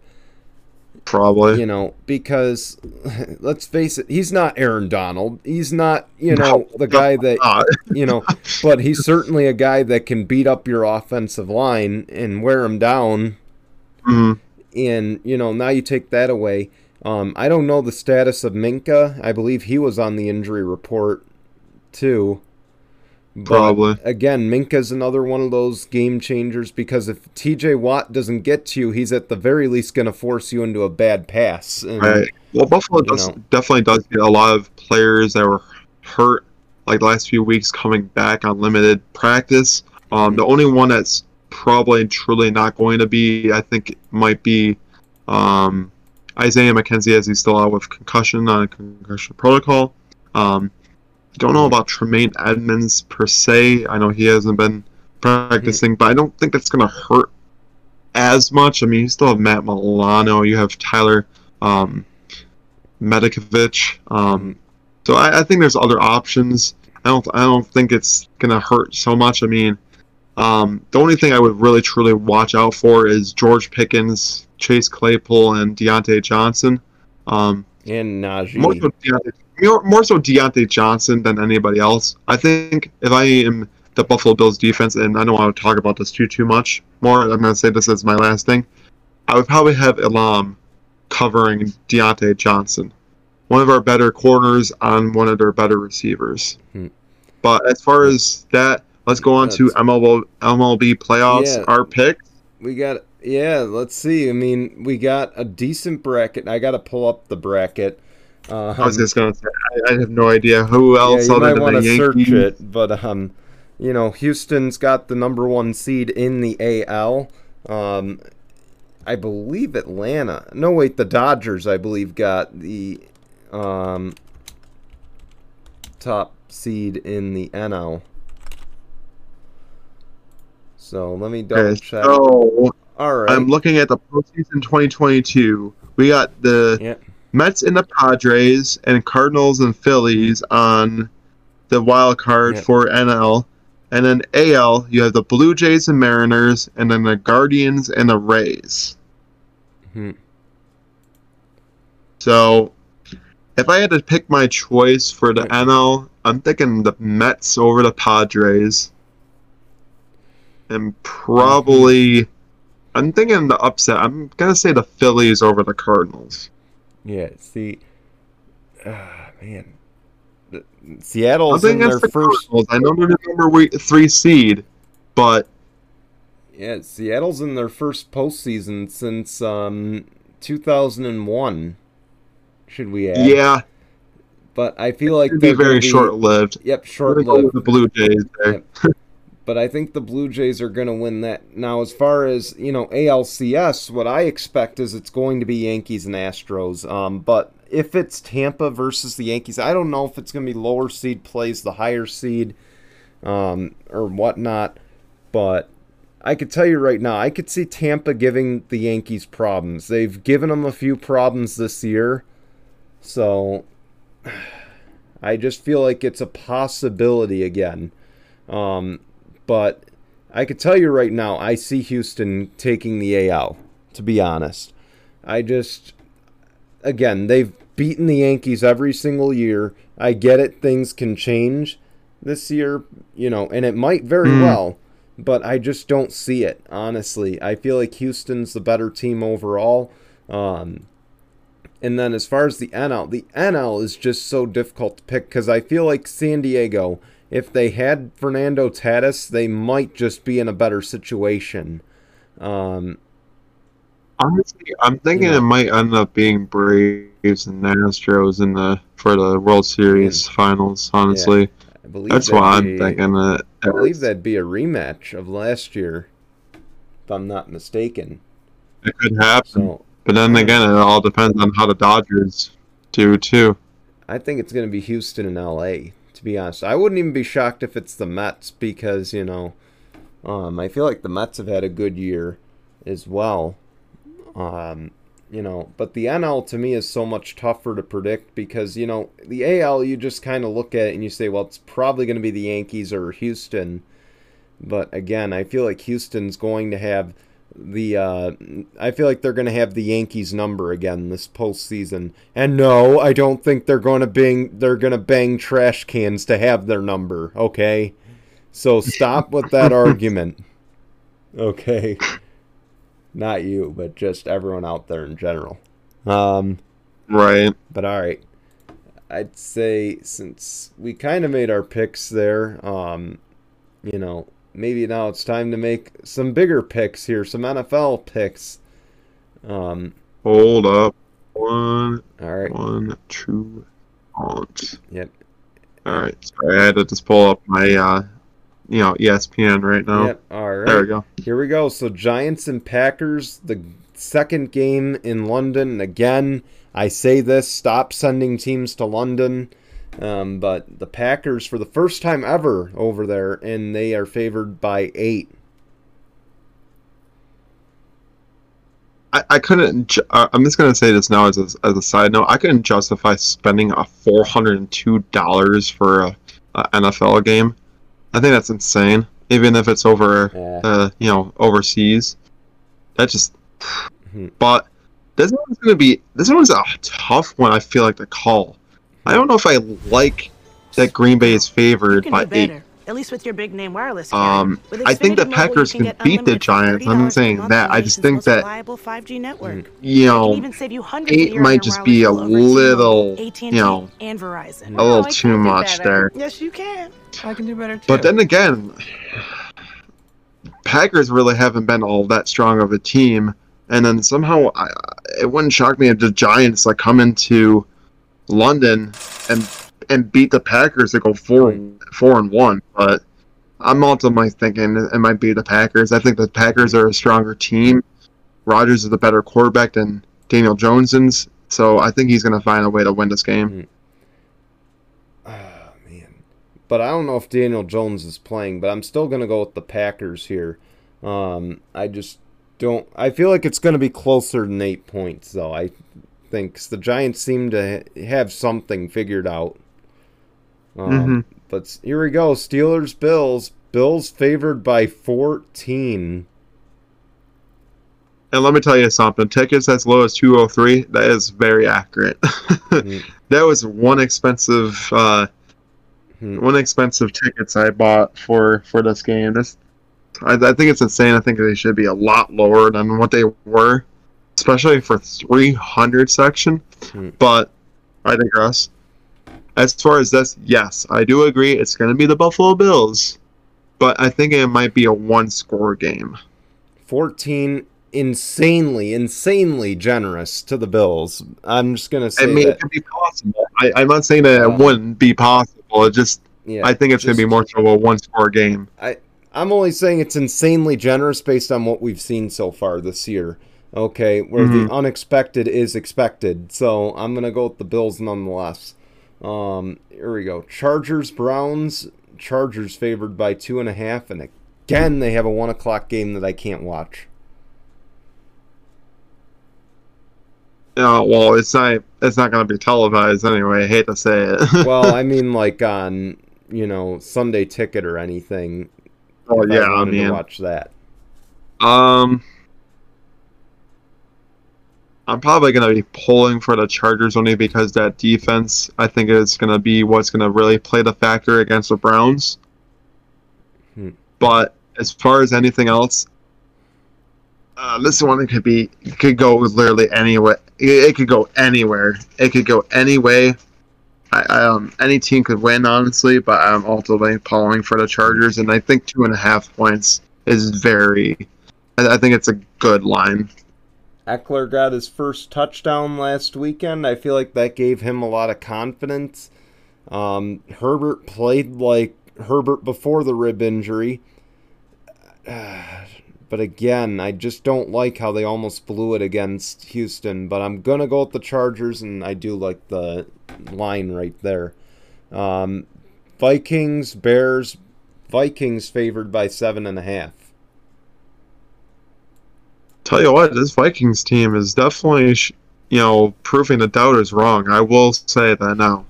Probably. You know, because let's face it, he's not Aaron Donald. He's not, you know, the guy that Uh, you know, but he's certainly a guy that can beat up your offensive line and wear him down. mm, And you know, now you take that away. Um, I don't know the status of Minkah. I believe he was on the injury report too. But Probably. again, Minkah's another one of those game changers because if TJ Watt doesn't get to you, he's at the very least going to force you into a bad pass. And, Right. Well, Buffalo does know. definitely does get a lot of players that were hurt like the last few weeks coming back on limited practice. Um, the only one that's probably truly not going to be, I think, might be um, Isaiah McKenzie as he's still out with concussion on a concussion protocol. Um, don't know about Tremaine Edmunds per se. I know he hasn't been practicing, but I don't think that's going to hurt as much. I mean, you still have Matt Milano. You have Tyler um, Matakevich. Um, so I, I think there's other options. I don't. I don't think it's gonna hurt so much. I mean, um, the only thing I would really truly watch out for is George Pickens, Chase Claypool, and Diontae Johnson. Um, and Najee. more so Diontae, more, more so Diontae Johnson than anybody else. I think if I am the Buffalo Bills defense, and I don't want to talk about this too too much more, I'm gonna say this as my last thing. I would probably have Elam covering Diontae Johnson, one of our better corners on one of their better receivers. Hmm. But as far as that, let's go on to MLB MLB playoffs. Yeah. Our pick. We got yeah. Let's see. I mean, we got a decent bracket. I got to pull up the bracket. Uh, I was just gonna say I, I have no idea who else yeah, you might want to search it, but um, you know, Houston's got the number one seed in the AL. Um, I believe Atlanta. No, wait, the Dodgers. I believe got the um top seed in the NL. So let me double check. so All right. I'm looking at the postseason 2022. We got the yeah. Mets and the Padres and Cardinals and Phillies on the wild card for NL. And then AL, you have the Blue Jays and Mariners, and then the Guardians and the Rays. Hmm. So, if I had to pick my choice for the. NL, I'm thinking the Mets over the Padres. And probably, I'm thinking the upset. I'm going to say the Phillies over the Cardinals. Yeah, see, ah, man, The- Seattle's in their the first. Cardinals. I know they're the number three seed, but Yeah, Seattle's in their first postseason since um 2001. Should we add? yeah, but I feel like they're gonna very short lived. Yep, We're short gonna go with lived. the Blue Jays there. Yep. But I think the Blue Jays are going to win that. Now, as far as you know, ALCS, what I expect is it's going to be Yankees and Astros. Um, but if it's Tampa versus the Yankees, I don't know if it's going to be lower seed plays the higher seed, um, or whatnot. But I could tell you right now, I could see Tampa giving the Yankees problems. They've given them a few problems this year, so I just feel like it's a possibility again. Um, but I could tell you right now, I see Houston taking the AL, to be honest. I just, again, they've beaten the Yankees every single year. I get it, things can change this year, you know, and it might very Mm. well, but I just don't see it, honestly. I feel like Houston's the better team overall. Um, and then as far as the NL, the NL is just so difficult to pick because I feel like San Diego, if they had Fernando Tatis, they might just be in a better situation. Um, Honestly, I'm thinking Yeah. it might end up being Braves and Astros in the for the World Series finals. Honestly, I believe That's what I'm thinking. I believe that'd be a rematch of last year, if I'm not mistaken. it could happen. So But then again, it all depends on how the Dodgers do too. I think it's going to be Houston and LA. To be honest, I wouldn't even be shocked if it's the Mets because you know, um, I feel like the Mets have had a good year as well. Um, you know, but the NL to me is so much tougher to predict because you know the AL you just kind of look at it and you say, well, it's probably going to be the Yankees or Houston. But again, I feel like Houston's going to have the uh, I feel like they're going to have the Yankees number again this postseason. And no, I don't think they're going to bang they're going to bang trash cans to have their number, okay? So stop with that argument. Okay. Not you, but just everyone out there in general. Um Right. but all right. I'd say since we kind of made our picks there, um, you know, maybe now it's time to make some bigger picks here, some NFL picks. Um, Hold up. One, all right. one, two, ounce. Yep. All right. Sorry, I had to just pull up my, uh, you know, ESPN right now. Yep. All There we go. Here we go. So Giants and Packers, the second game in London. Again, I say this: stop sending teams to London. Um, but the Packers, for the first time ever, over there, and they are favored by eight. I, I couldn't. Ju- I'm just gonna say this now as a, as a side note. I couldn't justify spending a four hundred and two dollars for a, a NFL game. I think that's insane. Even if it's over, Yeah. uh, you know, overseas. That just. Mhm. But this one's gonna be. This one's a tough one. I feel like to call. I don't know if I like that Green Bay is favored by do eight. At least with your big name wireless. carrier. Um, With I think the Packers you can get beat the unlimited for Giants. I'm not saying that. I the just think most that- reliable 5G network. You know, can even save you hundreds eight might on your just be a wireless bill over little, T-Mobile, AT&T, you know, and Verizon. a little I too much there. Yes, you can. I can do better too. But then again, Packers really haven't been all that strong of a team, and then somehow I, it wouldn't shock me if the Giants like come into London and and beat the Packers to go four four and one. But I'm ultimately thinking it might be the Packers. I think the Packers are a stronger team. Rodgers is a better quarterback than Daniel Jones's, so I think he's going to find a way to win this game. Ah, man. But I don't know if Daniel Jones is playing, but I'm still going to go with the Packers here. Um, I just don't. I feel like it's going to be closer than eight points, though. I think 'cause the Giants seem to have something figured out. Um, But here we go Steelers, Bills. Bills favored by 14. And let me tell you something. Tickets as low as 203, that is very accurate. Mm. that was one expensive uh Hmm. one expensive tickets I bought for for this game. This I, I think it's insane. I think they should be a lot lower than what they were, especially for 300 section. Hmm. But I digress. As far as this, yes, I do agree. It's going to be the Buffalo Bills, but I think it might be a one score game. 14 insanely, insanely generous to the Bills. I'm just going to say I mean, that. it could be possible. I, I'm not saying that Uh, it wouldn't be possible. It just, Yeah, I think it's going to be more so a one-score game. I, I'm only saying it's insanely generous based on what we've seen so far this year. Okay, where Mhm. the unexpected is expected. So I'm gonna go with the Bills nonetheless. Um, here we go. Chargers, Browns. Chargers favored by two and a half, and again they have a one o'clock game that I can't watch. Uh, well, it's not. It's not going to be televised anyway. I hate to say it. Well, I mean like on you know Sunday Ticket or anything. Oh yeah. I to mean, watch that. um, I'm probably going to be pulling for the Chargers only because that defense, I think, is going to be what's going to really play the factor against the Browns. Hmm. But as far as anything else, uh, this one could be could go literally anywhere. It, it could go anywhere. It could go any way. I, I, um, any team could win, honestly, but I'm ultimately pulling for the Chargers, and I think two and a half points is very. I, I think it's a good line. Ekeler got his first touchdown last weekend. I feel like that gave him a lot of confidence. Um, Herbert played like Herbert before the rib injury. But again, I just don't like how they almost blew it against Houston. But I'm going to go with the Chargers, and I do like the line right there. Um, Vikings, Bears, Vikings favored by seven and a half. Tell you what, this Vikings team is definitely, sh- you know, proving the doubters wrong. I will say that now.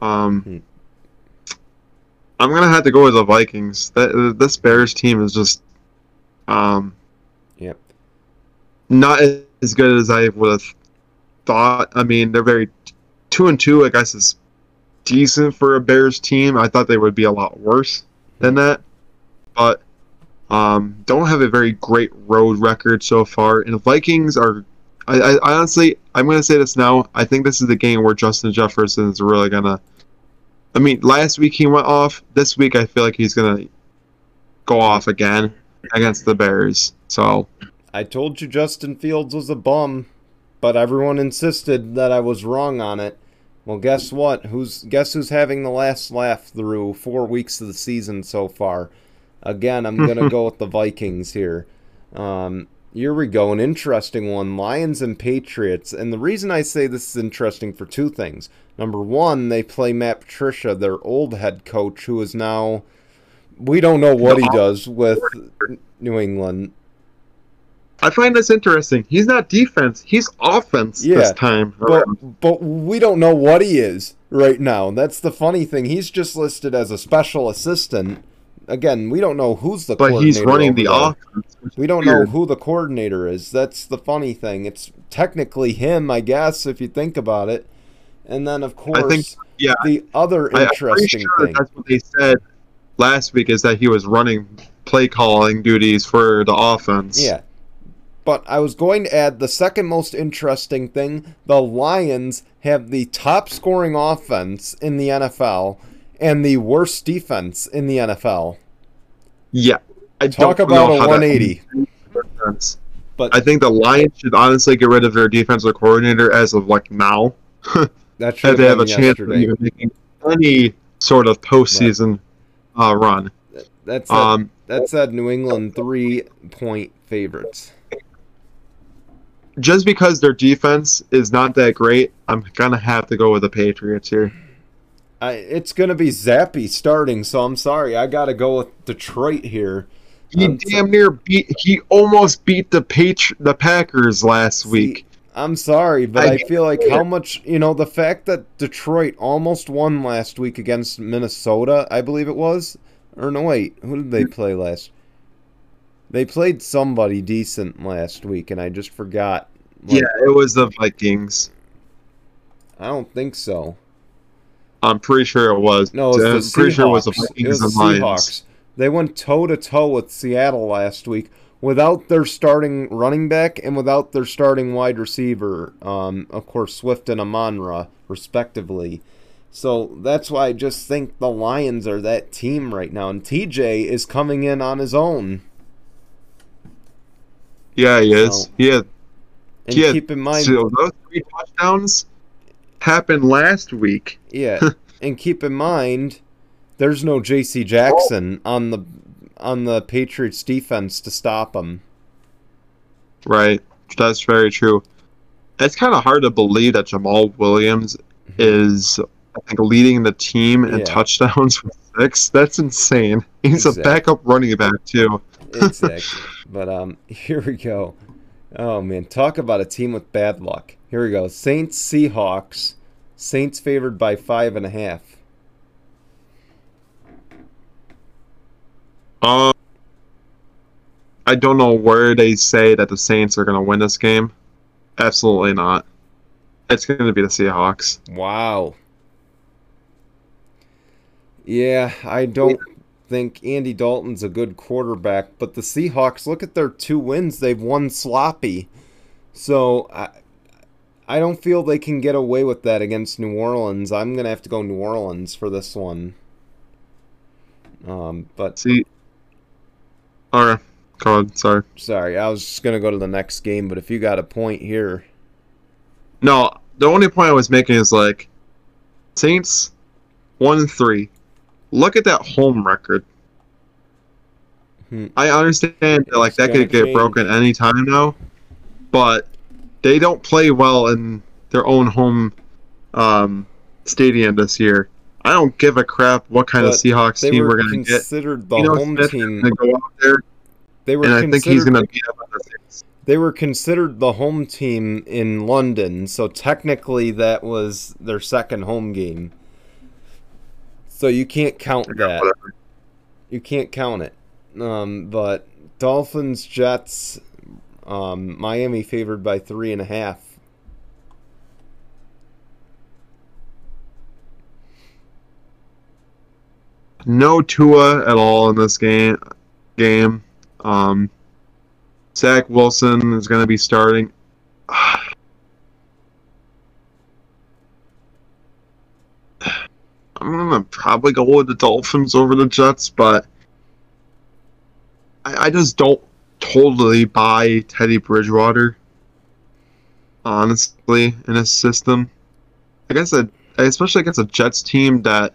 Um, Hmm. I'm gonna have to go with the Vikings. That this Bears team is just, um, Yep. not as good as I would have thought. I mean, they're very two and two. I guess is decent for a Bears team. I thought they would be a lot worse than that, but um, don't have a very great road record so far. And Vikings are. I, I I honestly, I'm gonna say this now. I think this is the game where Justin Jefferson is really gonna. I mean, last week he went off. This week I feel like he's gonna go off again against the Bears. So I told you Justin Fields was a bum, but everyone insisted that I was wrong on it. Well, guess what? Who's guess who's having the last laugh through four weeks of the season so far? Again, I'm gonna go with the Vikings here. Um, here we go, an interesting one: Lions and Patriots. And the reason I say this is interesting for two things. Number one, they play Matt Patricia, their old head coach, who is now we don't know what he does with New England. I find this interesting. He's not defense. He's offense Yeah, this time. But but we don't know what he is right now. That's the funny thing. He's just listed as a special assistant. Again, we don't know who's the but he's running the offense. We don't know who the coordinator is. That's the funny thing. It's technically him, I guess, if you think about it. And then of course I think- yeah. the other I, interesting sure thing. that's what they said last week is that he was running play calling duties for the offense. Yeah. But I was going to add the second most interesting thing the Lions have the top scoring offense in the NFL and the worst defense in the NFL. Yeah. I Talk about a how that 180. But I think the Lions should honestly get rid of their defensive coordinator as of like now. that should they have a chance of even making any sort of postseason uh, run. That's it. Um, that said New England three point favorites. just because their defense is not that great, I'm gonna have to go with the Patriots here. I, it's going to be Zappe starting, so I'm sorry. I got to go with Detroit here. He Um, damn near beat. He almost beat the Patri- the Packers last week. I'm sorry, but I, I- feel like how much you know the fact that Detroit almost won last week against Minnesota, I believe it was. Or no, wait, who did they play last? They played somebody decent last week, and I just forgot. Like, yeah, it was the Vikings. I don't think so. I'm pretty sure it was. No, it was I'm the pretty sure it was the Seahawks. Vikings It was the and Lions. Seahawks. They went toe to toe with Seattle last week without their starting running back and without their starting wide receiver. Um, of course, Swift and Amon-Ra, respectively. So that's why I just think the Lions are that team right now, and TJ is coming in on his own. Yeah, he is. So- He And keep in mind, so those three touchdowns happened last week. yeah, and keep in mind, there's no J.C. Jackson on the on the Patriots defense to stop him. Right. That's very true. It's kind of hard to believe that Jamaal Williams is, I think, leading the team in Yeah. touchdowns with six. That's insane. He's Exactly. a backup running back too. exactly. But um, here we go. Oh man, talk about a team with bad luck. Here we go. Saints Seahawks. Saints favored by five and a half. Um, I don't know where they say that the Saints are going to win this game. Absolutely not. It's going to be the Seahawks. Wow. Yeah, I don't think Andy Dalton's a good quarterback, but the Seahawks, look at their two wins. They've won sloppy. So I I don't feel they can get away with that against New Orleans. I'm going to have to go New Orleans for this one. Um, but See. Alright. Go ahead. Sorry. sorry, I was just going to go to the next game, but if you got a point here, No, the only point I was making is like, Saints one and three. Look at that home record. Hmm. I understand that like It's that could get change. broken any time now, but they don't play well in their own home um, stadium this year. I don't give a crap what kind of Seahawks team were we're gonna get. considered the You know, home Smith team. go out there, They were and I think he's gonna beat up on the Saints. they were considered the home team in London, so technically that was their second home game. So you can't count that. Whatever. You can't count it. Um, but Dolphins, Jets, um, Miami favored by three and a half. No Tua at all in this game. Game. Um, Zach Wilson is going to be starting. I'm to probably go with the Dolphins over the Jets, but I, I just don't totally buy Teddy Bridgewater. Honestly, in his system, I guess, a, especially against a Jets team that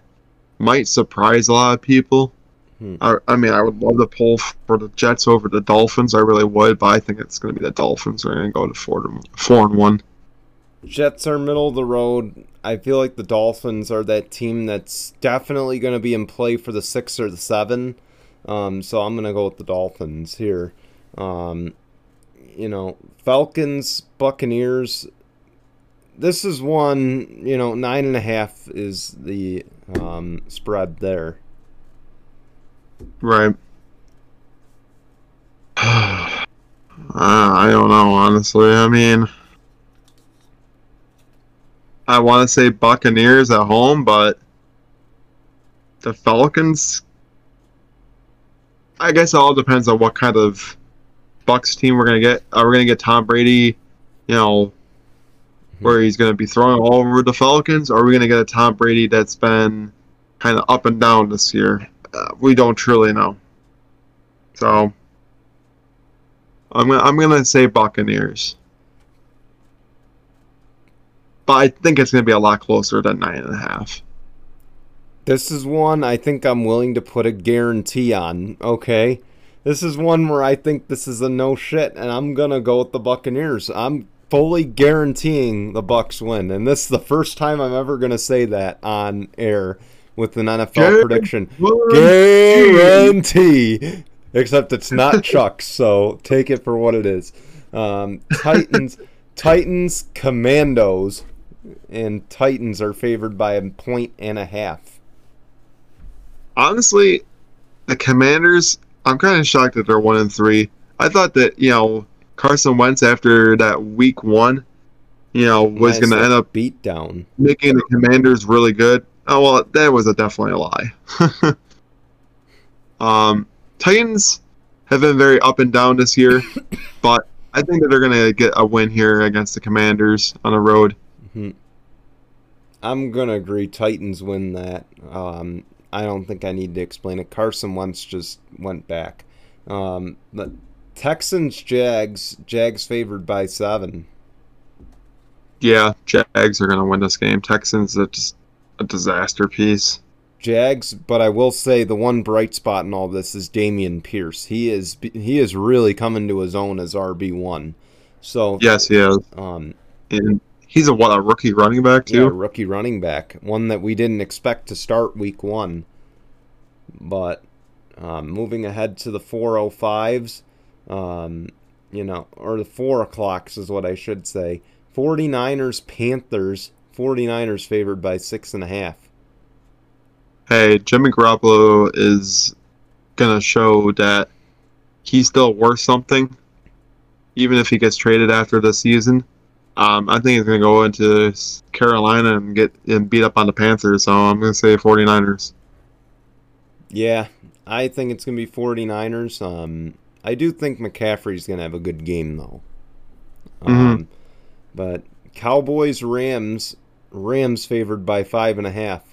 might surprise a lot of people. Hmm. I, I mean, I would love to pull for the Jets over the Dolphins. I really would, but I think it's going to be the Dolphins. We're going to go to four to four and one. Jets are middle of the road. I feel like the Dolphins are that team that's definitely going to be in play for the six or the seven. Um, so I'm going to go with the Dolphins here. Um, you know, Falcons, Buccaneers. This is one, you know, nine and a half is the um, spread there. Right. uh, I don't know, honestly. I mean, I want to say Buccaneers at home, but the Falcons. I guess it all depends on what kind of Bucs team we're gonna get. Are we gonna get Tom Brady? You know, where he's gonna be throwing all over the Falcons, or are we gonna get a Tom Brady that's been kind of up and down this year? Uh, we don't truly know. So I'm gonna I'm gonna say Buccaneers, but I think it's gonna be a lot closer than nine and a half. This is one I think I'm willing to put a guarantee on. Okay. This is one where I think this is a no shit, and I'm gonna go with the Buccaneers. I'm fully guaranteeing the Bucs win, and this is the first time I'm ever gonna say that on air with an NFL Guarantee. prediction. Guarantee. Except it's not Chuck, so take it for what it is. Um, Titans, Titans, Commandos, and Titans are favored by a point and a half. Honestly, the Commanders. I'm kind of shocked that they're one and three. I thought that you know Carson Wentz after that week one, you know, was Nice going to end up beat down. making the Commanders really good. Oh well, that was a definitely a lie. um, Titans have been very up and down this year, but I think that they're gonna get a win here against the Commanders on the road. Mhm. I'm gonna agree. Titans win that. Um, I don't think I need to explain it. Carson Wentz just went back. Um, but Texans, Jags, Jags favored by seven. Yeah, Jags are gonna win this game. Texans are just a disaster piece. Jags, but I will say the one bright spot in all this is Dameon Pierce. He is he is really coming to his own as RB one. So Yes, he is, um, and he's a what a rookie running back yeah, too. rookie running back, one that we didn't expect to start week one. But um, moving ahead to the 405s, um, you know, or the 4 o'clocks is what I should say. 49ers, Panthers, 49ers favored by six and a half. Hey, Jimmy Garoppolo is gonna show that he's still worth something, even if he gets traded after the season. Um, I think he's gonna go into Carolina and get and beat up on the Panthers. So I'm gonna say 49ers. Yeah, I think it's going to be 49ers. Um, I do think McCaffrey's going to have a good game, though. Um, But Cowboys, Rams, Rams favored by five and a half.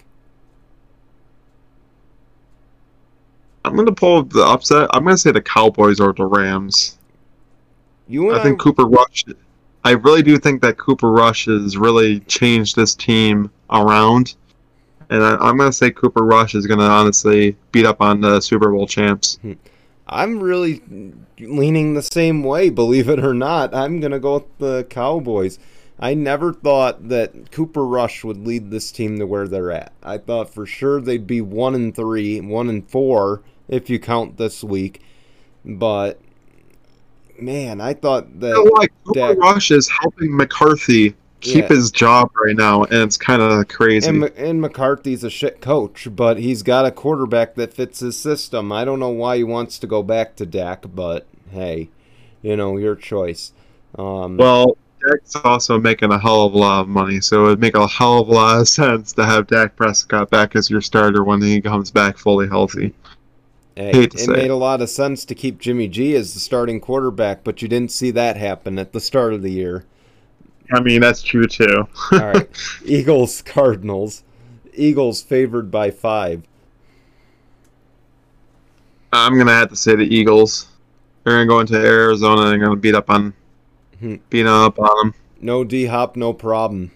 I'm gonna pull the upset. I'm gonna say the Cowboys or the Rams. You and I think Cooper Rush. I really do think that Cooper Rush has really changed this team around. and I, I'm gonna say Cooper Rush is gonna honestly beat up on the Super Bowl champs. Hmm. I'm really leaning the same way, believe it or not. I'm going to go with the Cowboys. I never thought that Cooper Rush would lead this team to where they're at. I thought for sure they'd be 1 and 3, 1 and 4 if you count this week. But man, I thought You know that what? Cooper Rush is helping McCarthy keep Yeah. his job right now, and it's kind of crazy. and, and McCarthy's a shit coach, but he's got a quarterback that fits his system. I don't know why he wants to go back to Dak, but hey, you know, your choice. Um, well, Dak's also making a hell of a lot of money, so it would make a hell of a lot of sense to have Dak Prescott back as your starter when he comes back fully healthy. Hey, to it made it. a lot of sense to keep Jimmy G as the starting quarterback, but you didn't see that happen at the start of the year. I mean, that's true too. All right, Eagles Cardinals. Eagles favored by five. I'm gonna have to say the Eagles. They're gonna go into Arizona and they're gonna beat up on, Hmm. beat up on them. No D Hop, no problem.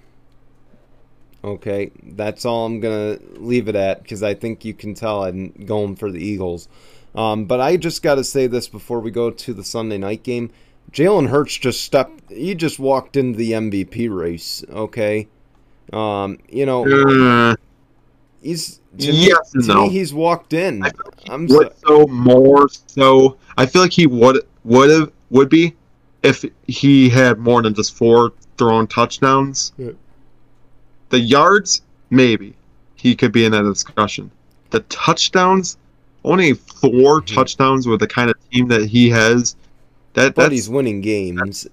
Okay, that's all I'm gonna leave it at because I think you can tell I'm going for the Eagles. Um, but I just got to say this before we go to the Sunday night game. Jalen Hurts just stepped. He just walked into the MVP race. Okay, um, you know Uh, he's to yes and to no. me he's walked in. I feel like I'm would so more so. I feel like he would would have would be if he had more than just four thrown touchdowns. Yeah. The yards, maybe he could be in that discussion. The touchdowns, only 4 Mhm. touchdowns with the kind of team that he has. That but he's winning games.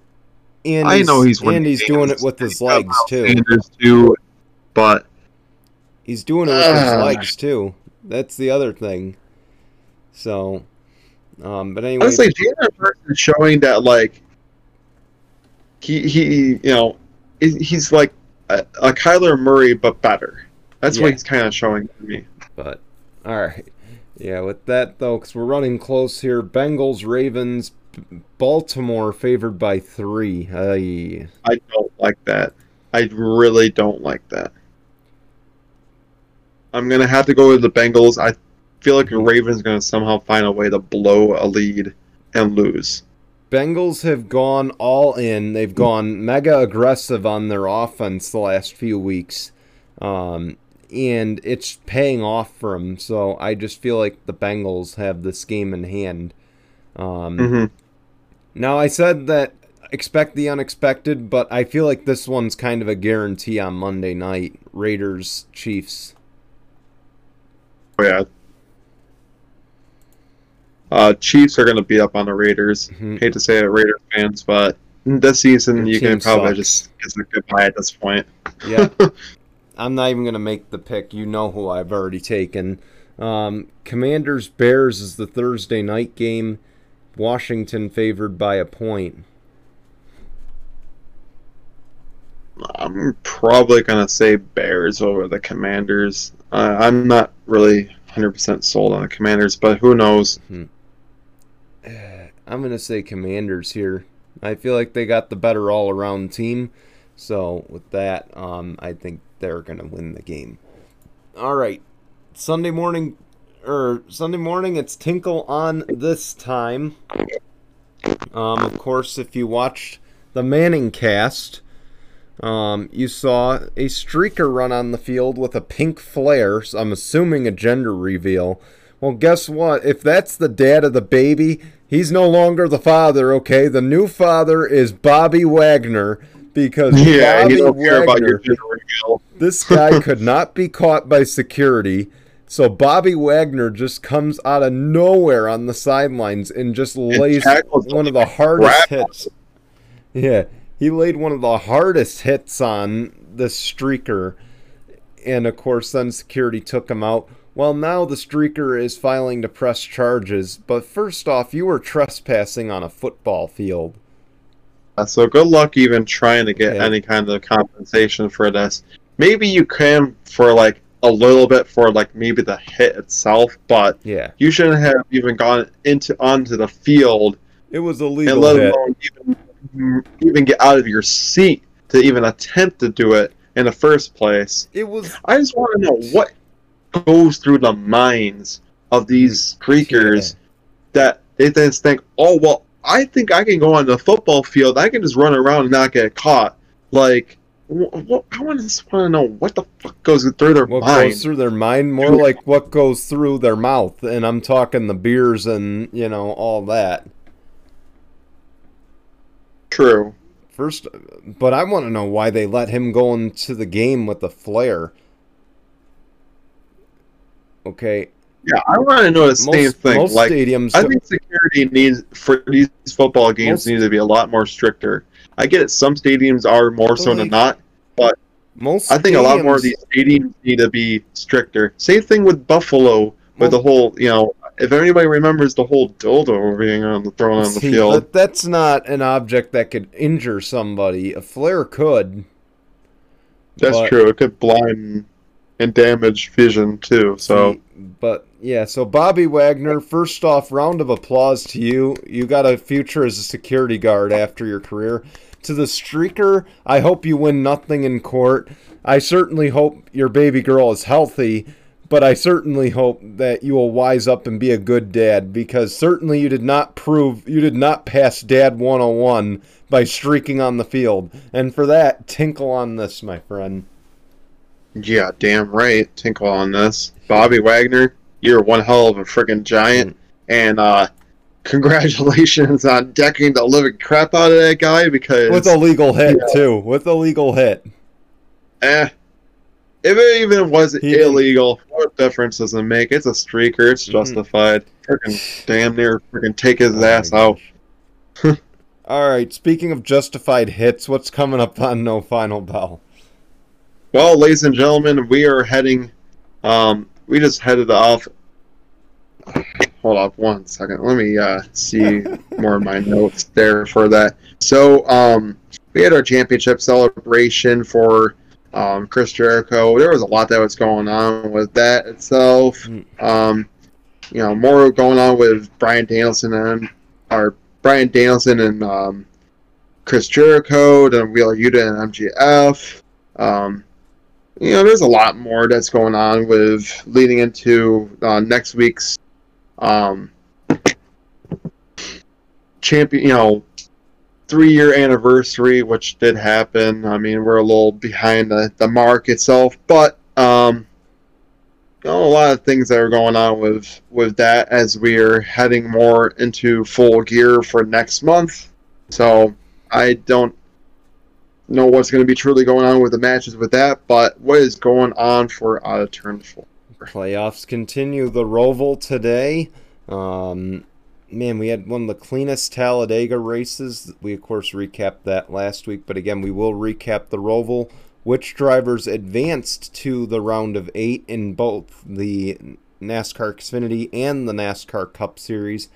And I know he's winning and he's doing it with his legs too. Sanders too, but He's doing it with his Ah. legs too. That's the other thing. So, um, but anyway, honestly, Jalen Hurts is showing that like he he you know he's like a, a Kyler Murray but better. That's Yeah. what he's kind of showing to me. but all right, yeah. With that though, because we're running close here. Bengals, Ravens, Baltimore favored by three. Ay. I don't like that. I really don't like that. I'm gonna have to go with the Bengals. I feel like the Ravens are gonna somehow find a way to blow a lead and lose. Bengals have gone all in. They've gone mega aggressive on their offense the last few weeks. Um, and it's paying off for them. So I just feel like the Bengals have this game in hand. Um, hmm Now, I said that expect the unexpected, but I feel like this one's kind of a guarantee on Monday night Raiders, Chiefs. Oh yeah. Uh, Chiefs are gonna beat up on the Raiders. Mhm. Hate to say it, Raiders fans, but this season Your you can probably sucks. just kiss it goodbye at this point. Yeah. I'm not even going to make the pick. You know who I've already taken. Um, Commanders Bears is the Thursday night game. Washington favored by a point. I'm probably gonna say Bears over the Commanders. Uh, I'm not really 100% sold on the Commanders, but who knows? I'm going to say Commanders here. I feel like they got the better all around team. So, with that, um, I think they're going to win the game. All right. Sunday morning, or Sunday morning, it's Tinkle on this time. Um, of course, if you watched the Manning cast, um, you saw a streaker run on the field with a pink flare. So I'm assuming a gender reveal. Well, guess what? If that's the dad of the baby, he's no longer the father, okay? The new father is Bobby Wagner because Yeah, Bobby you don't care about your Wagner, this guy could not be caught by security. So Bobby Wagner just comes out of nowhere on the sidelines and just lays one of the hardest hits. Yeah, he laid one of the hardest hits on the streaker, and of course, then security took him out. Well, now the streaker is filing to press charges, but first off, you were trespassing on a football field. Uh, So good luck even trying to get Yeah. any kind of compensation for this. Maybe you can for like a little bit for like maybe the hit itself, but Yeah, you shouldn't have even gone into onto the field it was a and let hit. alone even, even get out of your seat to even attempt to do it in the first place. It was I just want to know what goes through the minds of these mm, streakers that they just think, oh well, I think I can go on the football field. I can just run around and not get caught. Like, wh- wh- I want to just want to know what the fuck goes through their what mind. goes through their mind, more like what goes through their mouth, and I'm talking the beers and you know all that. True. First, but I want to know why they let him go into the game with the flare. Okay, Yeah, I want to know the same most, thing. most like, stadiums. I think security needs for these football games Most- needs to be a lot more stricter. I get it. Some stadiums are more so than not. But most I think a lot more of these stadiums need to be stricter. Same thing with Buffalo with the whole, you know, if anybody remembers the whole dildo being on the thrown on the See, field. but that's not an object that could injure somebody. A flare could. That's true. It could blind and damage vision too. So but yeah, so Bobby Wagner, first off, round of applause to you. You got a future as a security guard after your career. To the streaker, I hope you win nothing in court. I certainly hope your baby girl is healthy, but I certainly hope that you will wise up and be a good dad because certainly you did not prove you did not pass dad 101 by streaking on the field. And for that, tinkle on this, my friend. Yeah, damn right. Tinkle on this, Bobby Wagner. You're one hell of a freaking giant, and uh, congratulations on decking the living crap out of that guy because With a legal hit Yeah. too. With a legal hit. Eh. If it even was He illegal, what difference does it make? It's a streaker. It's Mhm. justified. Freaking damn near freaking take his Oh ass out. All right. Speaking of justified hits, what's coming up on No Final Bell? Well, ladies and gentlemen, we are heading. Um, we just headed off. Hold up one second. Let me uh, see more of my notes there for that. So, um, we had our championship celebration for um, Chris Jericho. There was a lot that was going on with that itself. Mm. Um, you know, more going on with Bryan Danielson and our Bryan Danielson and um, Chris Jericho, then Wheeler Yuta and MJF. Um, you know, there's a lot more that's going on with leading into uh, next week's um, champion. You know, three year anniversary, which did happen. I mean, we're a little behind the, the mark itself, but um, you know, a lot of things that are going on with with that as we are heading more into full gear for next month. So I don't know what's going to be truly going on with the matches with that, but what is going on for of turn four? Playoffs continue. The Roval today. Um, man, we had one of the cleanest Talladega races. We, of course, recapped that last week, but again, we will recap the Roval. Which drivers advanced to the round of eight in both the NASCAR Xfinity and the NASCAR Cup Series.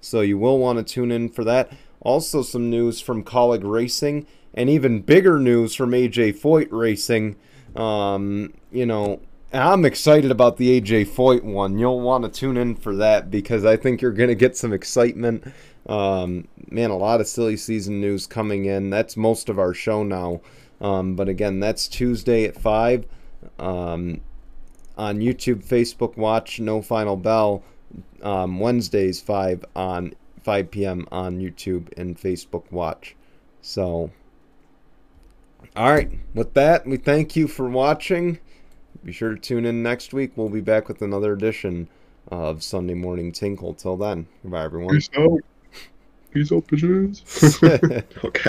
So you will want to tune in for that. Also, some news from Kaulig Racing, and even bigger news from AJ Foyt Racing. Um, you know, I'm excited about the AJ Foyt one. You'll want to tune in for that because I think you're going to get some excitement. Um, man, a lot of silly season news coming in. That's most of our show now. Um, but again, that's Tuesday at 5 um, on YouTube, Facebook Watch, No Final Bell. Um, Wednesdays 5 on 5 p.m. on YouTube and Facebook Watch. So, all right, with that, we thank you for watching. Be sure to tune in next week. We'll be back with another edition of Sunday Morning Tinkle. Till then, goodbye, everyone. Peace out. Peace out, bitches. okay.